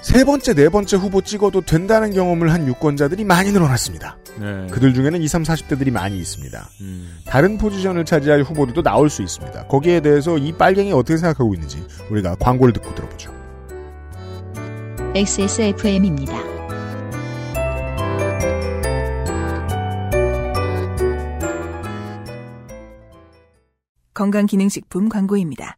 세 번째, 네 번째 후보 찍어도 된다는 경험을 한 유권자들이 많이 늘어났습니다. 네. 그들 중에는 20, 30, 40대들이 많이 있습니다. 음. 다른 포지션을 차지할 후보들도 나올 수 있습니다. 거기에 대해서 이 빨갱이 어떻게 생각하고 있는지 우리가 광고를 듣고 들어보죠. XSFM입니다. 건강기능식품 광고입니다.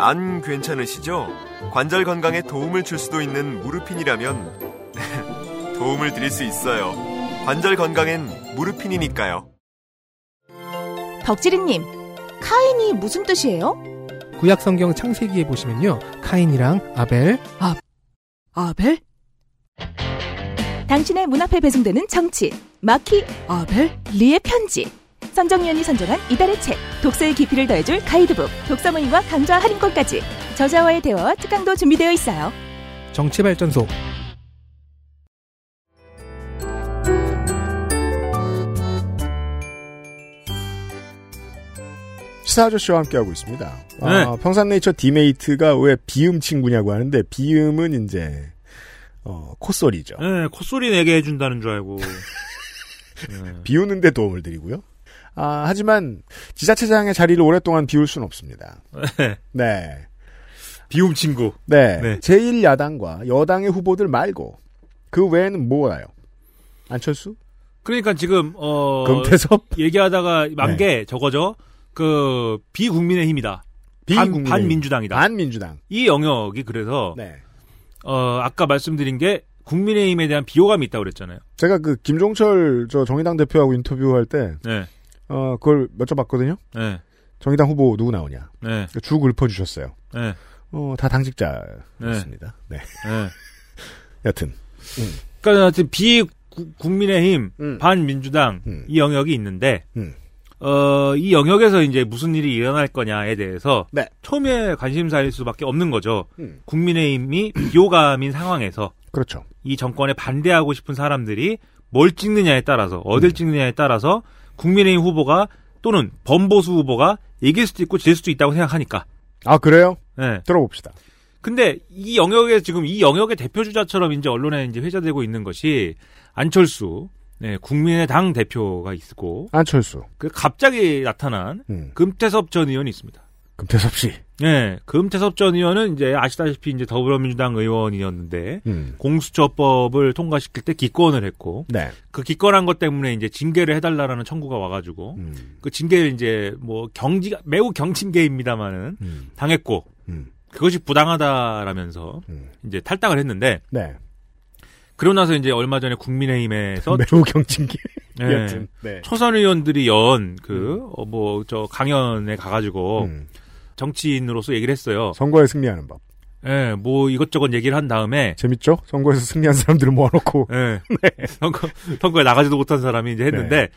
안 괜찮으시죠? 관절 건강에 도움을 줄 수도 있는 무르핀이라면 도움을 드릴 수 있어요. 관절 건강엔 무르핀이니까요. 덕지리님, 카인이 무슨 뜻이에요? 구약 성경 창세기에 보시면요. 카인이랑 아벨, 아벨? 당신의 문 앞에 배송되는 정치, 마키, 아벨, 리의 편지. 선정위원이 선정한 이달의 책, 독서의 깊이를 더해줄 가이드북, 독서 모임과 강좌 할인권까지 저자와의 대화와 특강도 준비되어 있어요. 정치발전소. 시사 아저씨와 함께하고 있습니다. 아, 네. 평산네이처 디메이트가 왜 비음 친구냐고 하는데 비음은 이제 어, 콧소리죠. 네, 콧소리 내게 해준다는 줄 알고. 네. 비우는데 도움을 드리고요. 아, 하지만 지자체장의 자리를 오랫동안 비울 수는 없습니다. 네. 네. 비움 친구. 네. 네. 제1야당과 여당의 후보들 말고 그 외에는 뭐가요? 안철수? 그러니까 지금 어 금태섭? 얘기하다가 만 네. 게 저거죠. 그 비국민의 힘이다. 비국민의힘. 반, 반민주당이다. 반민주당. 이 영역이 그래서 네. 어 아까 말씀드린 게 국민의힘에 대한 비호감이 있다고 그랬잖아요. 제가 그 김종철 저 정의당 대표하고 인터뷰할 때 네. 어, 그걸 여쭤봤거든요. 네. 정의당 후보 누구 나오냐. 네. 쭉 읊어주셨어요. 네. 어, 다 당직자였습니다. 네. 네. 여튼. 그러니까 하여튼 비국민의힘 음. 반민주당 음. 이 영역이 있는데 음. 어, 이 영역에서 이제 무슨 일이 일어날 거냐에 대해서 네. 처음에 관심사일 수밖에 없는 거죠. 음. 국민의힘이 비호감인 상황에서 그렇죠. 이 정권에 반대하고 싶은 사람들이 뭘 찍느냐에 따라서 어딜 음. 찍느냐에 따라서 국민의힘 후보가 또는 범보수 후보가 이길 수도 있고 질 수도 있다고 생각하니까. 아 그래요? 네. 들어봅시다. 근데 이 영역에 지금 이 영역의 대표 주자처럼 이제 언론에 이제 회자되고 있는 것이 안철수 네, 국민의당 대표가 있고 안철수, 그 갑자기 나타난 음, 금태섭 전 의원이 있습니다. 금태섭 씨. 네, 금태섭 전 의원은 이제 아시다시피 이제 더불어민주당 의원이었는데 음, 공수처법을 통과시킬 때 기권을 했고 네. 그 기권한 것 때문에 이제 징계를 해달라라는 청구가 와가지고 음, 그 징계를 이제 뭐 경지가 매우 경징계입니다만은 음, 당했고 음, 그것이 부당하다라면서 음. 이제 탈당을 했는데 네. 그러고 나서 이제 얼마 전에 국민의힘에서 매우 경징계. 네, 여튼, 네. 초선 의원들이 연 그 뭐저 강연에 가가지고 음, 정치인으로서 얘기를 했어요. 선거에 승리하는 법. 예, 뭐 이것저것 얘기를 한 다음에 재밌죠? 선거에서 승리한 사람들을 모아놓고. 예, 선거 선거에 나가지도 못한 사람이 이제 했는데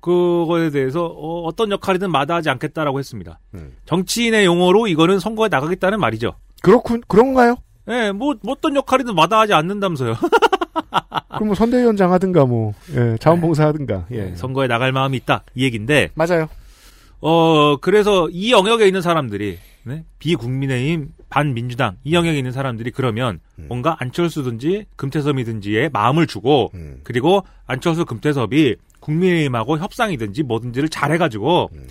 그거에 대해서 어, 떤 역할이든 마다하지 않겠다라고 했습니다. 음. 정치인의 용어로 이거는 선거에 나가겠다는 말이죠. 그렇군, 그런가요? 예, 뭐, 뭐 어떤 역할이든 마다하지 않는다면서요. 그럼 뭐 선대위원장 하든가 뭐, 예, 자원봉사 하든가, 예. 선거에 나갈 마음이 있다. 이 얘기인데, 맞아요. 어, 그래서 이 영역에 있는 사람들이, 네? 비국민의힘, 반민주당, 이 영역에 있는 사람들이 그러면 음. 뭔가 안철수든지 금태섭이든지에 마음을 주고, 음, 그리고 안철수 금태섭이 국민의힘하고 협상이든지 뭐든지를 잘해가지고, 음.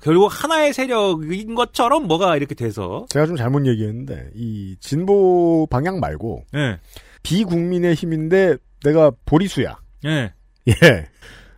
결국 하나의 세력인 것처럼 뭐가 이렇게 돼서, 제가 좀 잘못 얘기했는데, 이 진보 방향 말고, 예, 비국민의 힘인데, 내가 보리수야. 예, 예.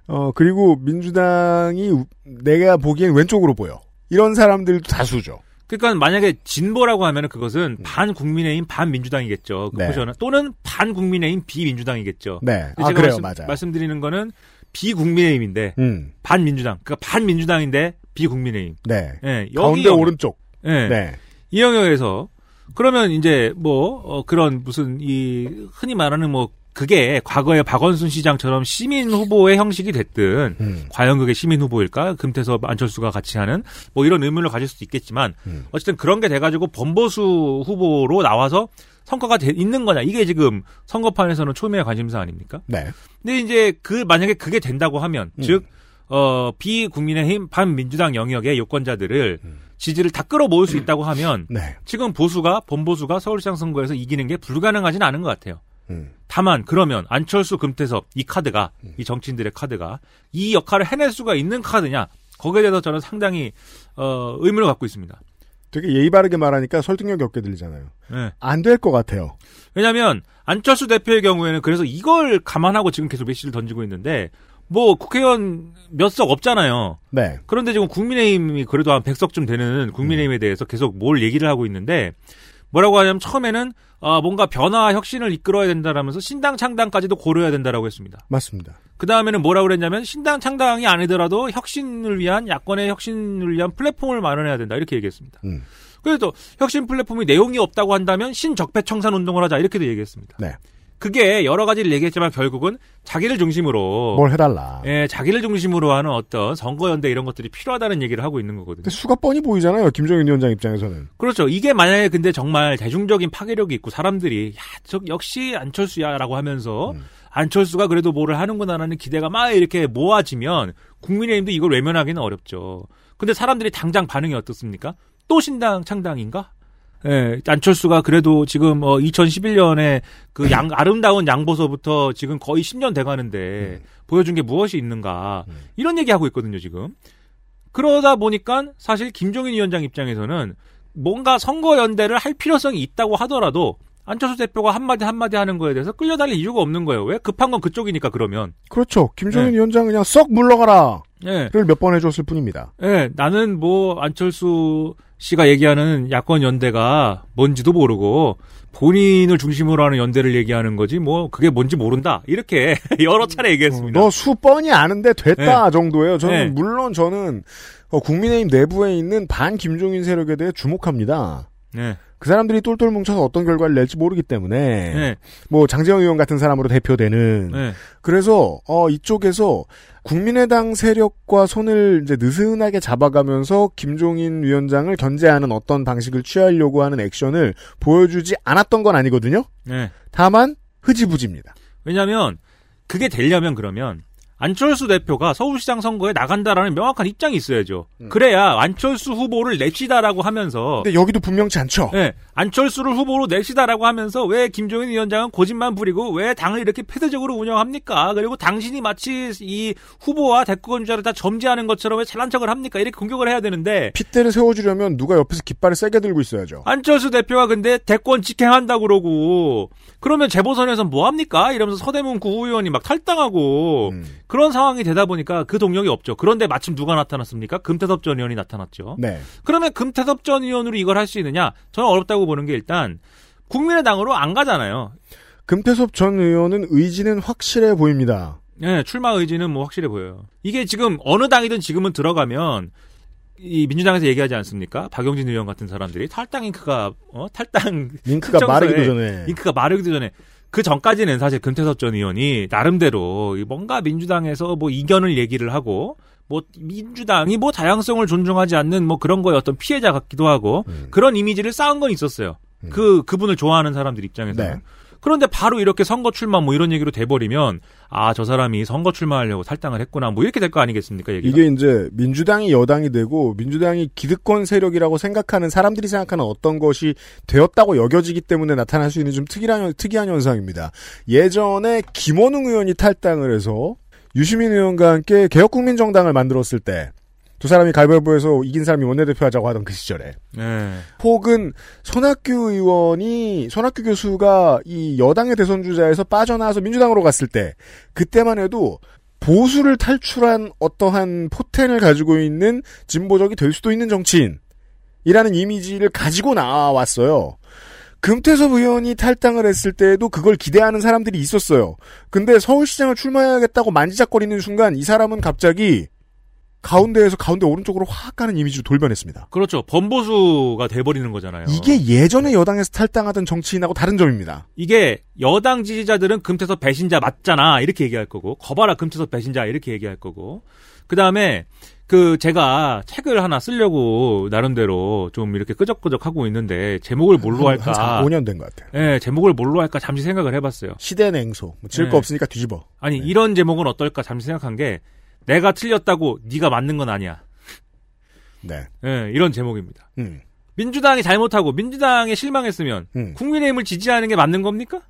어, 그리고 민주당이 우- 내가 보기엔 왼쪽으로 보여. 이런 사람들도 다수죠. 그러니까 만약에 진보라고 하면은 그것은 반 국민의힘 반 민주당이겠죠. 그 음. 네. 포션은 또는 반 국민의힘 비민주당이겠죠. 네. 아, 제가 그래요. 말씀, 맞아요. 말씀드리는 거는 비국민의힘인데 음, 반 민주당. 그러니까 반 민주당인데 비국민의힘. 네. 예, 여기 가운데 영역. 오른쪽. 예. 네. 이 영역에서 그러면 이제 뭐 어, 그런 무슨 이 흔히 말하는 뭐 그게 과거에 박원순 시장처럼 시민 후보의 형식이 됐든 음, 과연 그게 시민 후보일까? 금태섭 안철수가 같이 하는 뭐 이런 의문을 가질 수도 있겠지만 음. 어쨌든 그런 게 돼가지고 범보수 후보로 나와서 성과가 돼- 있는 거냐 이게 지금 선거판에서는 초미의 관심사 아닙니까? 네. 근데 이제 그 만약에 그게 된다고 하면 음. 즉 어, 비국민의힘 반민주당 영역의 유권자들을 음. 지지를 다 끌어모을 수 있다고 하면 네. 지금 보수가 범보수가 서울시장 선거에서 이기는 게 불가능하지는 않은 것 같아요. 음, 다만 그러면 안철수 금태섭 이 카드가 이 정치인들의 카드가 이 역할을 해낼 수가 있는 카드냐 거기에 대해서 저는 상당히 어, 의문을 갖고 있습니다. 되게 예의 바르게 말하니까 설득력이 없게 들리잖아요. 예. 안될 것 같아요. 왜냐하면 안철수 대표의 경우에는 그래서 이걸 감안하고 지금 계속 메시지를 던지고 있는데 뭐 국회의원 몇 석 없잖아요. 네. 그런데 지금 국민의힘이 그래도 한 100석쯤 되는 국민의힘에 대해서 계속 뭘 얘기를 하고 있는데 뭐라고 하냐면 처음에는 아, 뭔가 변화 혁신을 이끌어야 된다라면서 신당 창당까지도 고려해야 된다라고 했습니다. 맞습니다. 그 다음에는 뭐라고 그랬냐면 신당 창당이 아니더라도 혁신을 위한 야권의 혁신을 위한 플랫폼을 마련해야 된다 이렇게 얘기했습니다. 음. 그래서 혁신 플랫폼이 내용이 없다고 한다면 신적폐 청산 운동을 하자 이렇게도 얘기했습니다. 네. 그게 여러 가지를 얘기했지만 결국은 자기를 중심으로 뭘 해달라. 예, 자기를 중심으로 하는 어떤 선거연대 이런 것들이 필요하다는 얘기를 하고 있는 거거든요. 근데 수가 뻔히 보이잖아요. 김정인 위원장 입장에서는. 그렇죠. 이게 만약에 근데 정말 대중적인 파괴력이 있고 사람들이 야, 저 역시 안철수야라고 하면서 음. 안철수가 그래도 뭐를 하는구나라는 기대가 막 이렇게 모아지면 국민의힘도 이걸 외면하기는 어렵죠. 근데 사람들이 당장 반응이 어떻습니까? 또 신당 창당인가? 예, 안철수가 그래도 지금 어 2011년에 그 양 아름다운 양보서부터 지금 거의 10년 돼 가는데 보여준 게 무엇이 있는가? 이런 얘기 하고 있거든요, 지금. 그러다 보니까 사실 김종인 위원장 입장에서는 뭔가 선거 연대를 할 필요성이 있다고 하더라도 안철수 대표가 한마디 한마디 하는 거에 대해서 끌려다닐 이유가 없는 거예요. 왜? 급한 건 그쪽이니까 그러면. 그렇죠. 김정인 네. 위원장 그냥 썩 물러가라. 예. 를몇 번 해줬을 뿐입니다. 예, 나는 뭐 안철수 씨가 얘기하는 야권 연대가 뭔지도 모르고 본인을 중심으로 하는 연대를 얘기하는 거지 뭐 그게 뭔지 모른다. 이렇게 여러 차례 얘기했습니다. 너 수 뻔히 아는데 됐다 네. 정도예요. 저는 네. 물론 저는 어, 국민의힘 내부에 있는 반 김종인 세력에 대해 주목합니다. 네. 그 사람들이 똘똘 뭉쳐서 어떤 결과를 낼지 모르기 때문에 네. 뭐 장재영 의원 같은 사람으로 대표되는 네. 그래서 어 이쪽에서 국민의당 세력과 손을 이제 느슨하게 잡아가면서 김종인 위원장을 견제하는 어떤 방식을 취하려고 하는 액션을 보여주지 않았던 건 아니거든요. 네. 다만 흐지부지입니다. 왜냐하면 그게 되려면 그러면 안철수 대표가 서울시장 선거에 나간다라는 명확한 입장이 있어야죠. 그래야 안철수 후보를 냅시다라고 하면서 근데 여기도 분명치 않죠. 네, 안철수를 후보로 냅시다라고 하면서 왜 김종인 위원장은 고집만 부리고 왜 당을 이렇게 폐쇄적으로 운영합니까? 그리고 당신이 마치 이 후보와 대권주자를 다 점지하는 것처럼 왜 잘난 척을 합니까? 이렇게 공격을 해야 되는데 핏대를 세워주려면 누가 옆에서 깃발을 세게 들고 있어야죠. 안철수 대표가 근데 대권 직행한다고 그러고 그러면 재보선에서 뭐 합니까? 이러면서 서대문 구의원이 막 탈당하고 음. 그런 상황이 되다 보니까 그 동력이 없죠. 그런데 마침 누가 나타났습니까? 금태섭 전 의원이 나타났죠. 네. 그러면 금태섭 전 의원으로 이걸 할 수 있느냐? 저는 어렵다고 보는 게 일단 국민의당으로 안 가잖아요. 금태섭 전 의원은 의지는 확실해 보입니다. 네, 출마 의지는 뭐 확실해 보여요. 이게 지금 어느 당이든 지금은 들어가면 이 민주당에서 얘기하지 않습니까? 박용진 의원 같은 사람들이 탈당 잉크가 어 탈당 특정서에 마르기도 전에. 잉크가 마르기도 전에 그 전까지는 사실 금태섭 전 의원이 나름대로 이 뭔가 민주당에서 뭐 이견을 얘기를 하고 뭐 민주당이 뭐 다양성을 존중하지 않는 뭐 그런 거에 어떤 피해자 같기도 하고 음. 그런 이미지를 쌓은 건 있었어요. 그 그분을 좋아하는 사람들 입장에서는. 네. 그런데 바로 이렇게 선거 출마 뭐 이런 얘기로 돼버리면 아 저 사람이 선거 출마하려고 탈당을 했구나 뭐 이렇게 될 거 아니겠습니까 얘기가. 이게 이제 민주당이 여당이 되고 민주당이 기득권 세력이라고 생각하는 사람들이 생각하는 어떤 것이 되었다고 여겨지기 때문에 나타날 수 있는 좀 특이한 특이한 현상입니다. 예전에 김원웅 의원이 탈당을 해서 유시민 의원과 함께 개혁국민정당을 만들었을 때 두 사람이 가위바위보에서 이긴 사람이 원내대표 하자고 하던 그 시절에 네. 혹은 손학규 의원이 손학규 교수가 이 여당의 대선 주자에서 빠져나와서 민주당으로 갔을 때 그때만 해도 보수를 탈출한 어떠한 포텐을 가지고 있는 진보적이 될 수도 있는 정치인 이라는 이미지를 가지고 나왔어요. 금태섭 의원이 탈당을 했을 때에도 그걸 기대하는 사람들이 있었어요. 근데 서울시장을 출마해야겠다고 만지작거리는 순간 이 사람은 갑자기 가운데에서 가운데 오른쪽으로 확 가는 이미지로 돌변했습니다. 그렇죠. 범보수가 돼버리는 거잖아요. 이게 예전에 여당에서 탈당하던 정치인하고 다른 점입니다. 이게 여당 지지자들은 금태섭 배신자 맞잖아 이렇게 얘기할 거고 거봐라 금태섭 배신자 이렇게 얘기할 거고 그 다음에 그 제가 책을 하나 쓰려고 나름대로 좀 이렇게 끄적끄적 하고 있는데 제목을 뭘로 할까? 한 4, 5년 된 것 같아요. 예, 제목을 뭘로 할까 잠시 생각을 해봤어요. 시대 냉소. 뭐 지을 네. 거 없으니까 뒤집어. 아니 이런 제목은 어떨까 잠시 생각한 게 내가 틀렸다고 네가 맞는 건 아니야. 네. 예, 이런 제목입니다. 음. 민주당이 잘못하고 민주당에 실망했으면 음. 국민의힘을 지지하는 게 맞는 겁니까?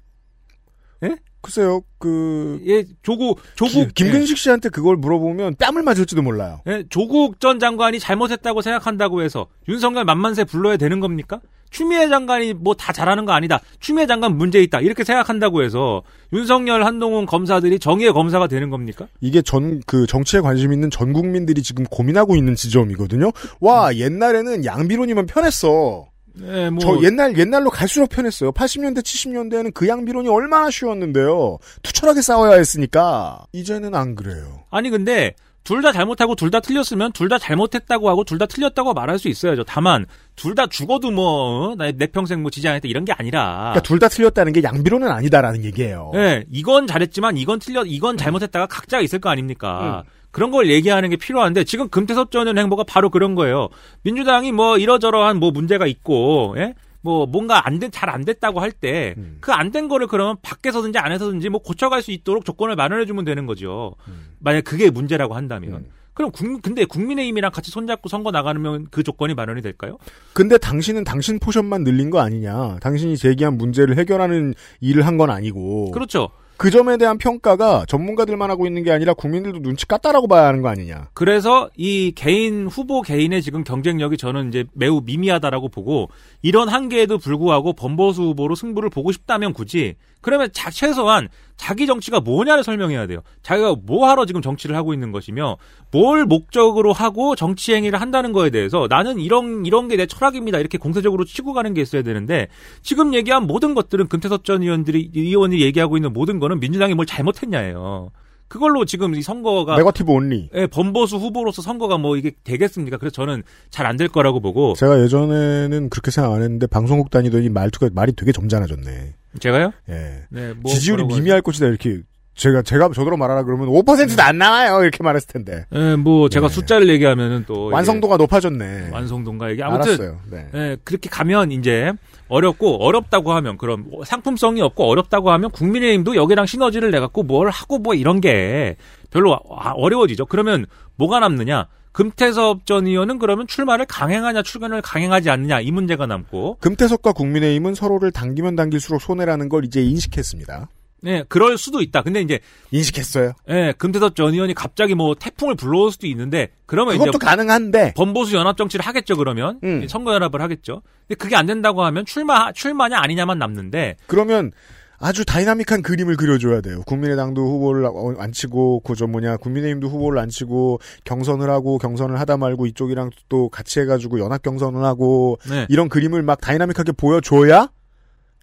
글쎄요, 그, 예, 조국 조국 기- 김근식 씨한테 그걸 물어보면 뺨을 맞을지도 몰라요. 예, 조국 전 장관이 잘못했다고 생각한다고 해서 윤석열 만만세 불러야 되는 겁니까? 추미애 장관이 뭐 다 잘하는 거 아니다. 추미애 장관 문제 있다. 이렇게 생각한다고 해서 윤석열, 한동훈 검사들이 정의의 검사가 되는 겁니까? 이게 전, 그 정치에 관심 있는 전 국민들이 지금 고민하고 있는 지점이거든요. 와, 옛날에는 양비론이면 편했어. 네, 뭐 저 옛날, 옛날로 갈수록 편했어요. 80년대, 70년대에는 그 양비론이 얼마나 쉬웠는데요. 투철하게 싸워야 했으니까. 이제는 안 그래요. 아니 근데 둘 다 잘못하고 둘 다 틀렸으면 둘 다 잘못했다고 하고 둘 다 틀렸다고 말할 수 있어야죠. 다만 둘 다 죽어도 뭐내 평생 뭐 지지 않았다 이런 게 아니라 그러니까 둘 다 틀렸다는 게 양비론은 아니다라는 얘기예요. 네, 이건 잘했지만 이건 틀렸, 이건 잘못했다가 각자가 있을 거 아닙니까? 그런 걸 얘기하는 게 필요한데 지금 금태섭 전 의원 행보가 바로 그런 거예요. 민주당이 뭐 이러저러한 뭐 문제가 있고, 예? 뭐 뭔가 안 된, 잘 안 됐다고 할 때 그 안된 거를 그러면 밖에서든지 안에서든지 뭐 고쳐갈 수 있도록 조건을 마련해 주면 되는 거죠. 만약 그게 문제라고 한다면. 그럼 국, 근데 국민의힘이랑 같이 손잡고 선거 나가면 그 조건이 마련이 될까요? 근데 당신은 당신 포션만 늘린 거 아니냐. 당신이 제기한 문제를 해결하는 일을 한 건 아니고. 그렇죠. 그 점에 대한 평가가 전문가들만 하고 있는 게 아니라 국민들도 눈치 깠다라고 봐야 하는 거 아니냐. 그래서 이 개인 후보 개인의 지금 경쟁력이 저는 이제 매우 미미하다라고 보고 이런 한계에도 불구하고 범보수 후보로 승부를 보고 싶다면 굳이 그러면 자, 최소한 자기 정치가 뭐냐를 설명해야 돼요. 자기가 뭐 하러 지금 정치를 하고 있는 것이며 뭘 목적으로 하고 정치 행위를 한다는 거에 대해서 나는 이런 이런 게 내 철학입니다. 이렇게 공세적으로 치고 가는 게 있어야 되는데 지금 얘기한 모든 것들은 금태섭 전 의원들이 의원이 얘기하고 있는 모든 거는 민주당이 뭘 잘못했냐예요. 그걸로 지금 이 선거가 네거티브 온리. 예, 범보수 후보로서 선거가 뭐 이게 되겠습니까? 그래서 저는 잘 안 될 거라고 보고 제가 예전에는 그렇게 생각 안 했는데 방송국 다니더니 말투가 말이 되게 점잖아졌네. 제가요? 예. 네, 뭐 지지율이 미미할 것이다 이렇게 제가 제가 저더러 말하라 그러면 5%도 안 나와요 이렇게 말했을 텐데 예, 뭐 제가 네. 숫자를 얘기하면은 또 완성도가 높아졌네. 완성도인가 이게 아무튼 알았어요. 네. 예, 그렇게 가면 이제 어렵고 어렵다고 하면 그럼 상품성이 없고 어렵다고 하면 국민의힘도 여기랑 시너지를 내 갖고 뭘 하고 뭐 이런 게 별로 아- 어려워지죠. 그러면 뭐가 남느냐? 금태섭 전 의원은 그러면 출마를 강행하냐 출근을 강행하지 않느냐 이 문제가 남고 금태섭과 국민의힘은 서로를 당기면 당길수록 손해라는 걸 이제 인식했습니다. 네 그럴 수도 있다. 근데 이제 인식했어요. 예, 금태섭 전 의원이 갑자기 뭐 태풍을 불러올 수도 있는데 그러면 그것도 가능한데 범보수 연합 정치를 하겠죠 그러면 음. 선거 연합을 하겠죠. 근데 그게 안 된다고 하면 출마 출마냐 아니냐만 남는데 그러면 아주 다이나믹한 그림을 그려줘야 돼요. 국민의당도 후보를 어, 안 치고 그저 뭐냐 국민의힘도 후보를 안 치고 경선을 하고 경선을 하다 말고 이쪽이랑 또 같이 해가지고 연합 경선을 하고 네. 이런 그림을 막 다이나믹하게 보여줘야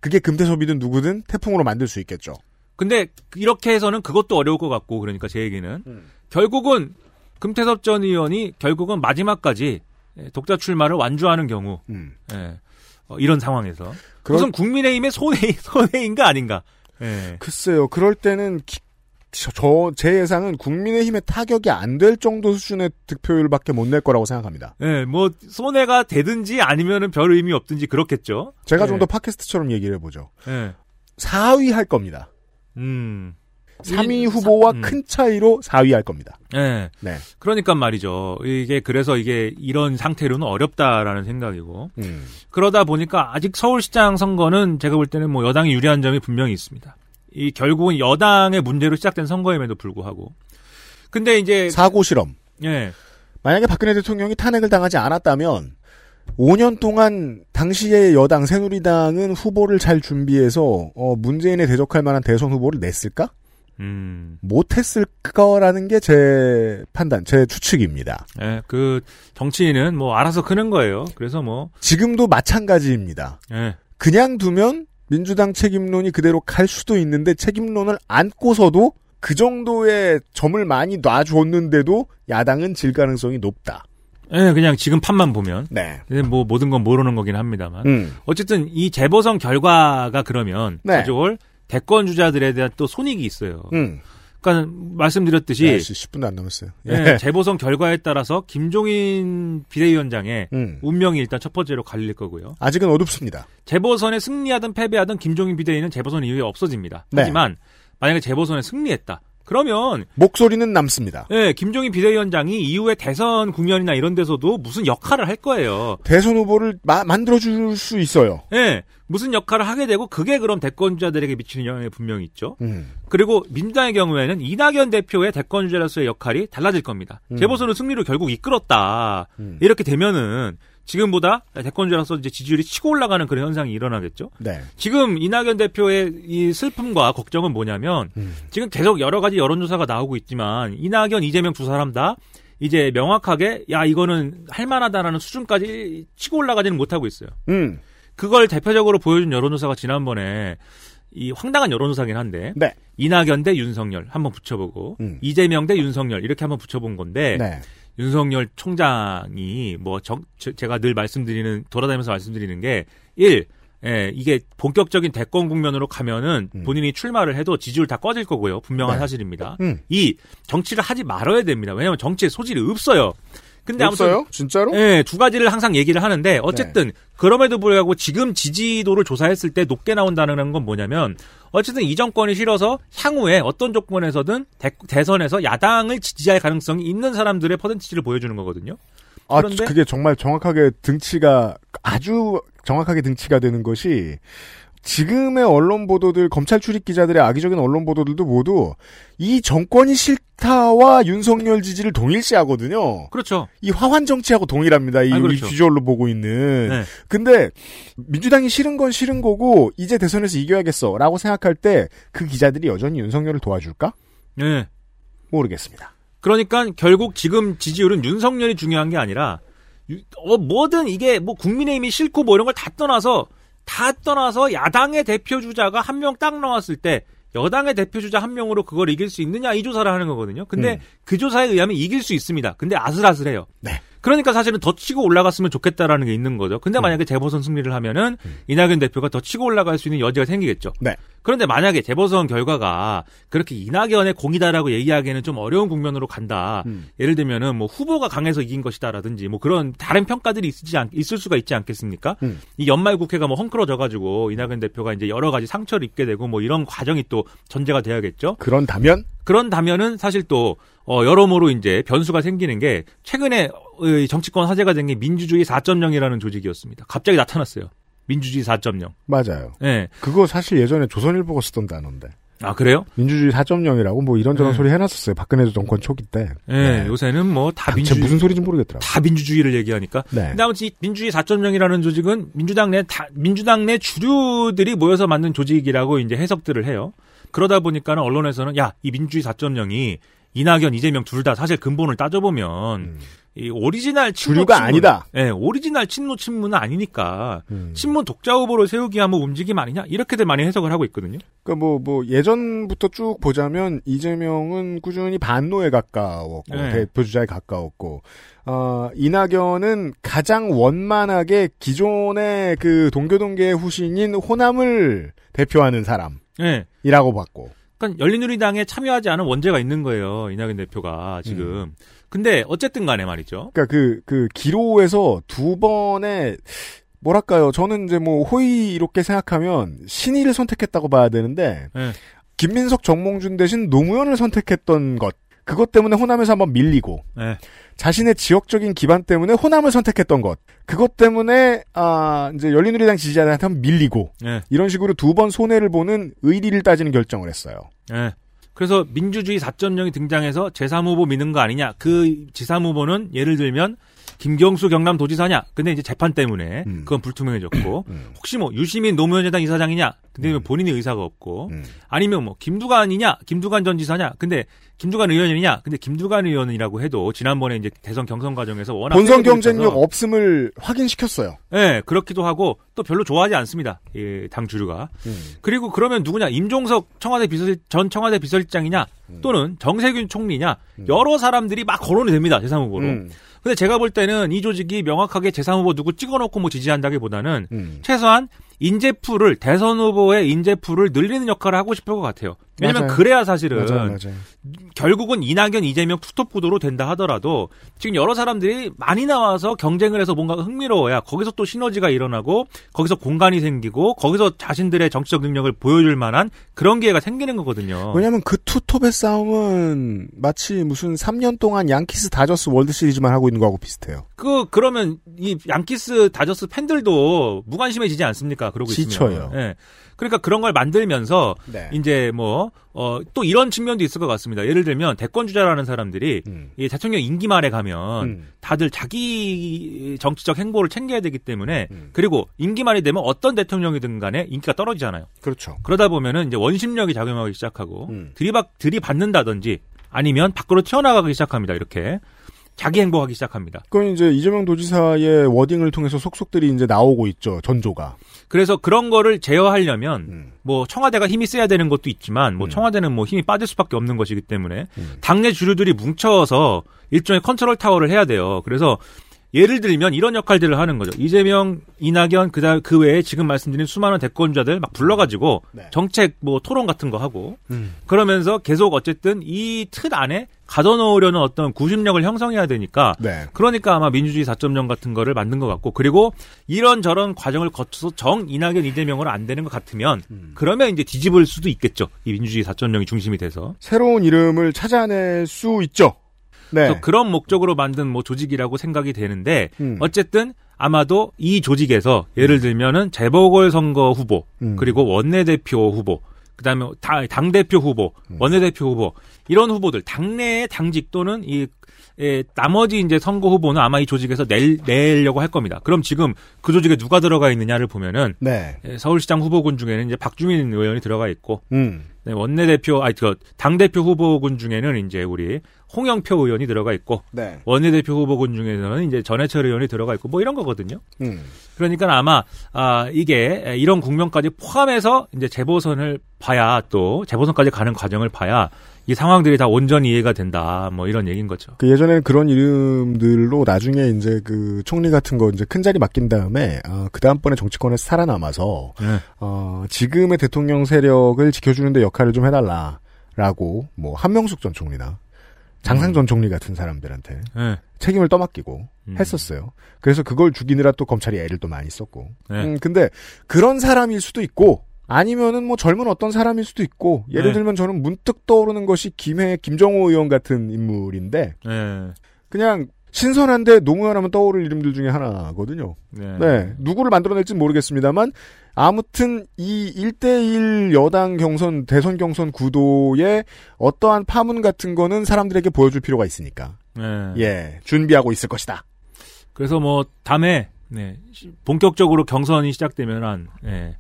그게 금태섭이든 누구든 태풍으로 만들 수 있겠죠. 근데 이렇게 해서는 그것도 어려울 것 같고 그러니까 제 얘기는 음. 결국은 금태섭 전 의원이 결국은 마지막까지 예, 독자 출마를 완주하는 경우 음. 예, 어, 이런 상황에서 그럴- 그것은 국민의힘의 손해 손해인가 아닌가? 예. 글쎄요. 그럴 때는 저제 예상은 국민의힘의 타격이 안 될 정도 수준의 득표율밖에 못 낼 거라고 생각합니다. 예, 뭐 손해가 되든지 아니면은 별 의미 없든지 그렇겠죠. 제가 예. 좀더 팟캐스트처럼 얘기를 해보죠. 예. 4위 할 겁니다. 음. 3위 후보와 음. 큰 차이로 4위 할 겁니다. 예. 네. 그러니까 말이죠. 이게 그래서 이게 이런 상태로는 어렵다라는 생각이고 음. 그러다 보니까 아직 서울시장 선거는 제가 볼 때는 뭐 여당이 유리한 점이 분명히 있습니다. 이 결국은 여당의 문제로 시작된 선거임에도 불구하고 근데 이제 사고 실험. 예. 만약에 박근혜 대통령이 탄핵을 당하지 않았다면 5년 동안 당시의 여당 새누리당은 후보를 잘 준비해서 어, 문재인에 대적할 만한 대선 후보를 냈을까? 음. 못했을 거라는 게 제 판단, 제 추측입니다. 예. 그 정치인은 뭐 알아서 크는 거예요. 그래서 뭐 지금도 마찬가지입니다. 예. 그냥 두면 민주당 책임론이 그대로 갈 수도 있는데 책임론을 안고서도 그 정도의 점을 많이 놔줬는데도 야당은 질 가능성이 높다. 예, 그냥 지금 판만 보면 네. 근데 뭐 모든 건 모르는 거긴 합니다만 음. 어쨌든 이 재보선 결과가 그러면 네. 가져올 대권 주자들에 대한 또 손익이 있어요. 음. 그러니까 말씀드렸듯이 네, 10분도 안 남았어요. 예, 재보선 결과에 따라서 김종인 비대위원장의 음. 운명이 일단 첫 번째로 갈릴 거고요. 아직은 어둡습니다. 재보선에 승리하든 패배하든 김종인 비대위는 재보선 이후에 없어집니다. 네. 하지만 만약에 재보선에 승리했다. 그러면 목소리는 남습니다. 예, 김종인 비대위원장이 이후에 대선 국면이나 이런 데서도 무슨 역할을 할 거예요. 대선 후보를 마- 만들어줄 수 있어요. 예, 무슨 역할을 하게 되고 그게 그럼 대권주자들에게 미치는 영향이 분명히 있죠. 음. 그리고 민주당의 경우에는 이낙연 대표의 대권주자로서의 역할이 달라질 겁니다. 음. 재보선은 승리로 결국 이끌었다. 음. 이렇게 되면은 지금보다 대권주자로서 이제 지지율이 치고 올라가는 그런 현상이 일어나겠죠. 네. 지금 이낙연 대표의 이 슬픔과 걱정은 뭐냐면 음. 지금 계속 여러 가지 여론조사가 나오고 있지만 이낙연, 이재명 두 사람 다 이제 명확하게 야 이거는 할만하다라는 수준까지 치고 올라가지는 못하고 있어요. 음. 그걸 대표적으로 보여준 여론조사가 지난번에 이 황당한 여론조사긴 한데 네. 이낙연 대 윤석열 한번 붙여보고 음. 이재명 대 윤석열 이렇게 한번 붙여본 건데 네. 윤석열 총장이 뭐 정- 저- 제가 늘 말씀드리는 돌아다니면서 말씀드리는 게 1. 예, 이게 본격적인 대권 국면으로 가면은 음. 본인이 출마를 해도 지지율 다 꺼질 거고요. 분명한 네. 사실입니다. 음. 2. 정치를 하지 말아야 됩니다. 왜냐하면 정치에 소질이 없어요. 근데 아무튼 없어요? 진짜로? 예, 두 가지를 항상 얘기를 하는데 어쨌든 네. 그럼에도 불구하고 지금 지지도를 조사했을 때 높게 나온다는 건 뭐냐면 어쨌든 이 정권이 싫어서 향후에 어떤 조건에서든 대, 선에서 야당을 지지할 가능성이 있는 사람들의 퍼센티지를 보여주는 거거든요. 아, 그런데- 그게 정말 정확하게 등치가 아주 정확하게 등치가 되는 것이 지금의 언론 보도들 검찰 출입 기자들의 악의적인 언론 보도들도 모두 이 정권이 싫다와 윤석열 지지를 동일시하거든요. 그렇죠. 이 화환 정치하고 동일합니다. 이, 아, 이 그렇죠. 비주얼로 보고 있는. 네. 근데 민주당이 싫은 건 싫은 거고 이제 대선에서 이겨야겠어라고 생각할 때 그 기자들이 여전히 윤석열을 도와줄까? 예. 모르겠습니다. 그러니까 결국 지금 지지율은 윤석열이 중요한 게 아니라 유- 어, 뭐든 이게 뭐 국민의힘이 싫고 뭐 이런 걸 다 떠나서 다 떠나서 야당의 대표 주자가 한 명 딱 나왔을 때 여당의 대표 주자 한 명으로 그걸 이길 수 있느냐 이 조사를 하는 거거든요. 근데 음. 그 조사에 의하면 이길 수 있습니다. 근데 아슬아슬해요. 네. 그러니까 사실은 더 치고 올라갔으면 좋겠다라는 게 있는 거죠. 음. 근데 만약에 재보선 승리를 하면은 이낙연 대표가 더 치고 올라갈 수 있는 여지가 생기겠죠. 네. 그런데 만약에 재보선 결과가 그렇게 이낙연의 공이다라고 얘기하기에는 좀 어려운 국면으로 간다. 음. 예를 들면은 뭐 후보가 강해서 이긴 것이다라든지 뭐 그런 다른 평가들이 있지 않, 있을 수가 있지 않겠습니까? 음. 이 연말 국회가 뭐 헝클어져 가지고 이낙연 대표가 이제 여러 가지 상처를 입게 되고 뭐 이런 과정이 또 전제가 돼야겠죠. 그런다면 그런다면은 사실 또 어, 여러모로 이제 변수가 생기는 게 최근에 정치권 화제가 된 게 민주주의 4.0이라는 조직이었습니다. 갑자기 나타났어요. 민주주의 4.0. 맞아요. 예. 그거 사실 예전에 조선일보가 쓰던 단어인데. 아 그래요? 민주주의 4.0이라고 뭐 이런저런 네. 소리 해놨었어요. 박근혜 정권 초기 때. 예. 네. 요새는 뭐다 대체 민주주의 무슨 소리인지 모르겠더라고요. 다 민주주의를 얘기하니까. 네. 근데 아무튼 이 민주주의 4.0이라는 조직은 민주당 내 다, 민주당 내 주류들이 모여서 만든 조직이라고 이제 해석들을 해요. 그러다 보니까는 언론에서는 야, 이 민주주의 4.0이 이낙연, 이재명 둘 다 사실 근본을 따져보면 이 오리지널 친노 음. 주류가 친문, 아니다. 예, 오리지널 친노 친문은 아니니까 음. 친문 독자 후보를 세우기 뭐 움직임 아니냐 이렇게들 많이 해석을 하고 있거든요. 그러니까 뭐, 뭐, 예전부터 쭉 보자면, 이재명은 꾸준히 반노에 가까웠고, 네. 대표 주자에 가까웠고, 어, 이낙연은 가장 원만하게 기존의 그 동교동계의 후신인 호남을 대표하는 사람이라고 예. 봤고, 그러니까 열린우리당에 참여하지 않은 원죄가 있는 거예요. 이낙연 대표가 지금. 음. 근데 어쨌든 간에 말이죠. 그러니까 그, 그, 기로에서 두 번의, 뭐랄까요. 저는 이제 뭐, 호의 이렇게 생각하면, 신의를 선택했다고 봐야 되는데, 예. 김민석 정몽준 대신 노무현을 선택했던 것. 그것 때문에 호남에서 한번 밀리고, 예. 자신의 지역적인 기반 때문에 호남을 선택했던 것. 그것 때문에, 아, 이제 열린우리당 지지자들한테 한번 밀리고, 예. 이런 식으로 두 번 손해를 보는 의리를 따지는 결정을 했어요. 예. 그래서 민주주의 4.0이 등장해서 제3후보 미는 거 아니냐. 그 제3후보는 예를 들면 김경수 경남도지사냐. 근데 이제 재판 때문에 음. 그건 불투명해졌고 음. 혹시 뭐 유시민 노무현재단 이사장이냐. 근데 본인의 의사가 없고 음. 아니면 뭐 김두관이냐. 김두관 전 지사냐. 근데 김두관 의원이냐. 근데 김두관 의원이라고 해도 지난번에 이제 대선 경선 과정에서 워낙 본선 경쟁력 없음을 확인시켰어요. 예, 그렇기도 하고 또 별로 좋아하지 않습니다. 예, 당 주류가. 그리고 그러면 누구냐? 임종석 청와대 비서 전 청와대 비서실장이냐? 또는 정세균 총리냐? 여러 사람들이 막 거론이 됩니다. 제3후보로. 음. 근데 제가 볼 때는 이 조직이 명확하게 제3후보 누구 찍어놓고 뭐 지지한다기보다는 음. 최소한 인재풀을 대선 후보의 인재풀을 늘리는 역할을 하고 싶을 것 같아요. 왜냐면 맞아요. 그래야 사실은 맞아요, 맞아요. 결국은 이낙연, 이재명 투톱 구도로 된다 하더라도 지금 여러 사람들이 많이 나와서 경쟁을 해서 뭔가 흥미로워야 거기서 또 시너지가 일어나고 거기서 공간이 생기고 거기서 자신들의 정치적 능력을 보여줄 만한 그런 기회가 생기는 거거든요. 왜냐면 그 투톱의 싸움은 마치 무슨 3년 동안 양키스 다저스 월드 시리즈만 하고 있는 거하고 비슷해요. 그 그러면 이 양키스 다저스 팬들도 무관심해지지 않습니까? 그러고 있으면. 지쳐요. 예. 그러니까 그런 걸 만들면서 네. 이제 뭐 어, 또 이런 측면도 있을 것 같습니다. 예를 들면 대권 주자라는 사람들이 음. 이 대통령 임기 말에 가면 음. 다들 자기 정치적 행보를 챙겨야 되기 때문에 음. 그리고 임기 말이 되면 어떤 대통령이든 간에 인기가 떨어지잖아요. 그렇죠. 그러다 보면은 이제 원심력이 작용하기 시작하고 음. 들이박 들이받는다든지 아니면 밖으로 튀어나가기 시작합니다. 이렇게 자기 행보하기 시작합니다. 그건 이제 이재명 도지사의 wording을 통해서 속속들이 이제 나오고 있죠. 전조가. 그래서 그런 거를 제어하려면 음. 뭐 청와대가 힘이 세야 되는 것도 있지만 뭐 음. 청와대는 뭐 힘이 빠질 수밖에 없는 것이기 때문에 음. 당내 주류들이 뭉쳐서 일종의 컨트롤 타워를 해야 돼요. 그래서 예를 들면 이런 역할들을 하는 거죠. 이재명, 이낙연 그다음 그 외에 지금 말씀드린 수많은 대권자들 막 불러가지고 네. 정책 뭐 토론 같은 거 하고 음. 그러면서 계속 어쨌든 이 틀 안에 가둬놓으려는 어떤 구심력을 형성해야 되니까 네. 그러니까 아마 민주주의 4.0 같은 거를 만든 것 같고 그리고 이런 저런 과정을 거쳐서 정 이낙연 이재명으로 안 되는 것 같으면 음. 그러면 이제 뒤집을 수도 있겠죠. 이 민주주의 4.0이 중심이 돼서. 새로운 이름을 찾아낼 수 있죠. 네. 그래서 그런 목적으로 만든 뭐 조직이라고 생각이 되는데 음. 어쨌든 아마도 이 조직에서 예를 들면은 재보궐 선거 후보 음. 그리고 원내 대표 후보 그다음에 다- 당대표 후보 음. 원내 대표 후보 이런 후보들 당내의 당직 또는 이 예, 나머지 이제 선거 후보는 아마 이 조직에서 낼, 내려고 할 겁니다. 그럼 지금 그 조직에 누가 들어가 있느냐를 보면은 네. 예, 서울시장 후보군 중에는 이제 박주민 의원이 들어가 있고 음. 네, 원내 대표, 아니, 그, 당 대표 후보군 중에는 이제 우리 홍영표 의원이 들어가 있고 네. 원내대표 후보군 중에서는 이제 전해철 의원이 들어가 있고 뭐 이런 거거든요. 음. 그러니까 아마 아 이게 이런 국면까지 포함해서 이제 재보선을 봐야 또 재보선까지 가는 과정을 봐야 이 상황들이 다 온전히 이해가 된다. 뭐 이런 얘기인 거죠. 그 예전에는 그런 이름들로 나중에 이제 그 총리 같은 거 이제 큰 자리 맡긴 다음에 어, 그 다음번에 정치권에서 살아남아서 네. 어, 지금의 대통령 세력을 지켜주는데 역할을 좀 해달라 라고 뭐 한명숙 전 총리나 장상 전 총리 같은 사람들한테 네. 책임을 떠맡기고 음. 했었어요. 그래서 그걸 죽이느라 또 검찰이 애를 또 많이 썼고. 네. 음, 근데 그런 사람일 수도 있고 아니면은 뭐 젊은 어떤 사람일 수도 있고 예를 네. 들면 저는 문득 떠오르는 것이 김해 김정호 의원 같은 인물인데 네. 그냥 신선한데 노무현 하면 떠오를 이름들 중에 하나거든요. 네. 네. 누구를 만들어낼지는 모르겠습니다만 아무튼 이 1대1 여당 경선 대선 경선 구도에 어떠한 파문 같은 거는 사람들에게 보여줄 필요가 있으니까. 네. 예. 준비하고 있을 것이다. 그래서 뭐 다음에 네, 시- 본격적으로 경선이 시작되면 한 네,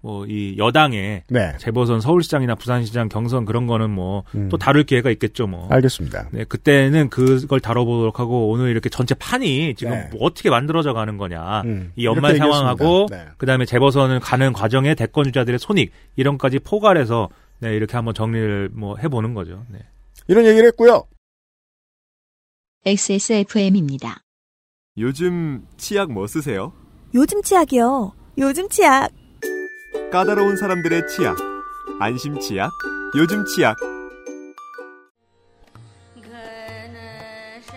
뭐 이 여당의 네. 재보선 서울시장이나 부산시장 경선 그런 거는 뭐또 음. 다룰 기회가 있겠죠 뭐. 알겠습니다. 네, 그때는 그걸 다뤄보도록 하고 오늘 이렇게 전체 판이 지금 네. 뭐 어떻게 만들어져 가는 거냐. 음, 이 연말 상황하고. 네. 그다음에 재보선을 가는 과정에 대권 주자들의 손익 이런까지 포괄해서 네, 이렇게 한번 정리를 뭐 해보는 거죠. 네. 이런 얘기를 했고요. XSFM입니다. 요즘 치약 뭐 쓰세요? 요즘 치약이요. 요즘 치약. 까다로운 사람들의 치약. 안심 치약. 요즘 치약.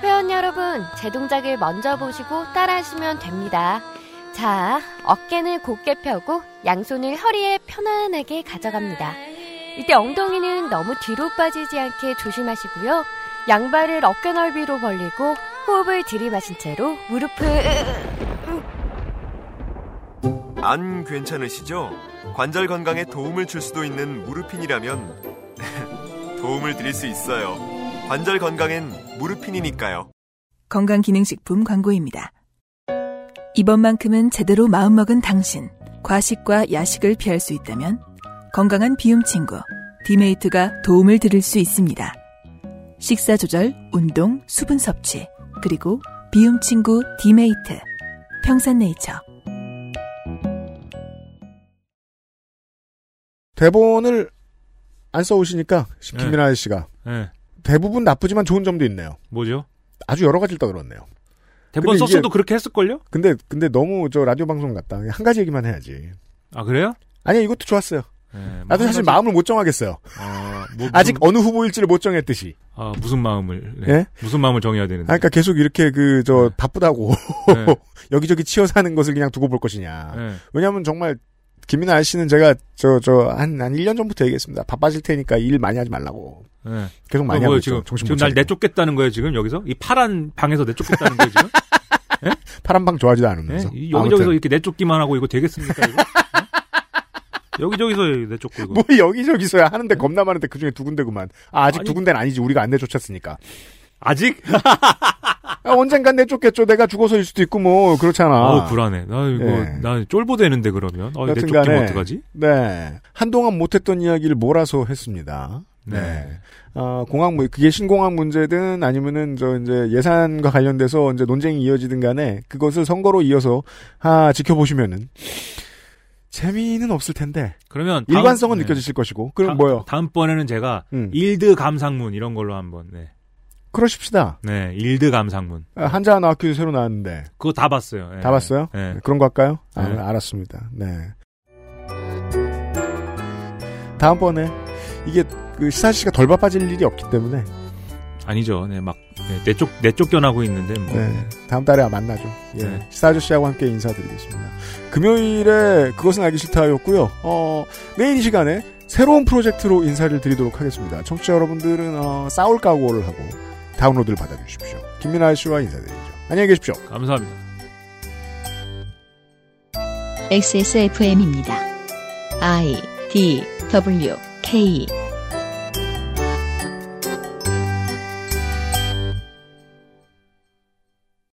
회원 여러분, 제 동작을 먼저 보시고 따라하시면 됩니다. 자, 어깨는 곧게 펴고 양손을 허리에 편안하게 가져갑니다. 이때 엉덩이는 너무 뒤로 빠지지 않게 조심하시고요. 양발을 어깨 넓이로 벌리고 호흡을 들이마신 채로 무릎을 안 괜찮으시죠? 관절 건강에 도움을 줄 수도 있는 무르핀이라면 도움을 드릴 수 있어요. 관절 건강엔 무르핀이니까요. 건강기능식품 광고입니다. 이번만큼은 제대로 마음먹은 당신. 과식과 야식을 피할 수 있다면 건강한 비움 친구 디메이트가 도움을 드릴 수 있습니다. 식사 조절, 운동, 수분 섭취, 그리고 비움 친구 디메이트. 평산네이처. 대본을 안 써오시니까 김민하 네. 씨가 네. 대부분 나쁘지만 좋은 점도 있네요. 뭐죠? 아주 여러 가지를 떠들었네요. 대본 썼어도 그렇게 했을걸요? 근데 근데 너무 저 라디오 방송 같다. 한 가지 얘기만 해야지. 아, 그래요? 아니 이것도 좋았어요. 네, 뭐 나도 한 사실 가지- 마음을 못 정하겠어요. 어, 뭐 무슨- 아직 어느 후보일지를 못 정했듯이. 아, 무슨 마음을 네. 예? 무슨 마음을 정해야 되는데. 아, 그러니까 계속 이렇게 그 저 바쁘다고 네. 여기저기 치여 사는 것을 그냥 두고 볼 것이냐. 네. 왜냐하면 정말 김민아 아저씨는 제가 저저한한 1년 전부터 얘기했습니다. 바빠질 테니까 일 많이 하지 말라고. 네. 계속 많이 하고 지금. 정신 지금 못 날. 내쫓겠다는 거예요 지금 여기서 이 파란 방에서 내쫓겠다는 거예요 지금 파란 방 좋아하지도 네? 않으면서. 이 여기저기서 아무튼. 이렇게 내쫓기만 하고 이거 되겠습니까 이거 네? 여기저기서 내쫓고 이거 뭐 여기저기서야 하는데 겁나 많은데 그 중에 두 군데구만. 아, 아직 아니- 두 군데는 아니지. 우리가 안 내쫓았으니까. 아직 아, 언젠간 내쫓겠죠. 내가 죽어서일 수도 있고 뭐 그렇잖아. 어우 불안해 나 이거 예. 나 쫄보되는데 그러면 어, 내쫓기면 어떡하지 네. 한동안 못했던 이야기를 몰아서 했습니다. 네. 네. 어, 공항, 문- 그게 신공항 문제든 아니면은 저 이제 예산과 관련돼서 이제 논쟁이 이어지든 간에 그것을 선거로 이어서 아, 지켜보시면은 재미는 없을 텐데 그러면 일관성은 네. 느껴지실 것이고 그럼 다- 뭐요? 다음번에는 제가 음. 일드 감상문 이런 걸로 한번 네, 그러십시다. 네 일드 감상문 아, 한자 나와큐 새로 나왔는데 그거 다 봤어요 예. 다 봤어요? 네. 그런 거 할까요? 아, 네. 알았습니다. 네. 다음번에 이게 그 시사 씨가 덜 바빠질 일이 없기 때문에 아니죠 네막 네, 내쫓 내쫓겨나고 있는데 뭐 네, 다음 달에 만나죠. 예. 네. 시사 아저씨하고 함께 인사드리겠습니다. 금요일에 그것은 알기 싫다였고요. 어, 내일 이 시간에 새로운 프로젝트로 인사를 드리도록 하겠습니다. 청취자 여러분들은 어, 싸울 각오를 하고 다운로드를 받아주십시오. 김민아 씨와 인사드리죠. 안녕히 계십시오. 감사합니다. XSFM입니다. I D W K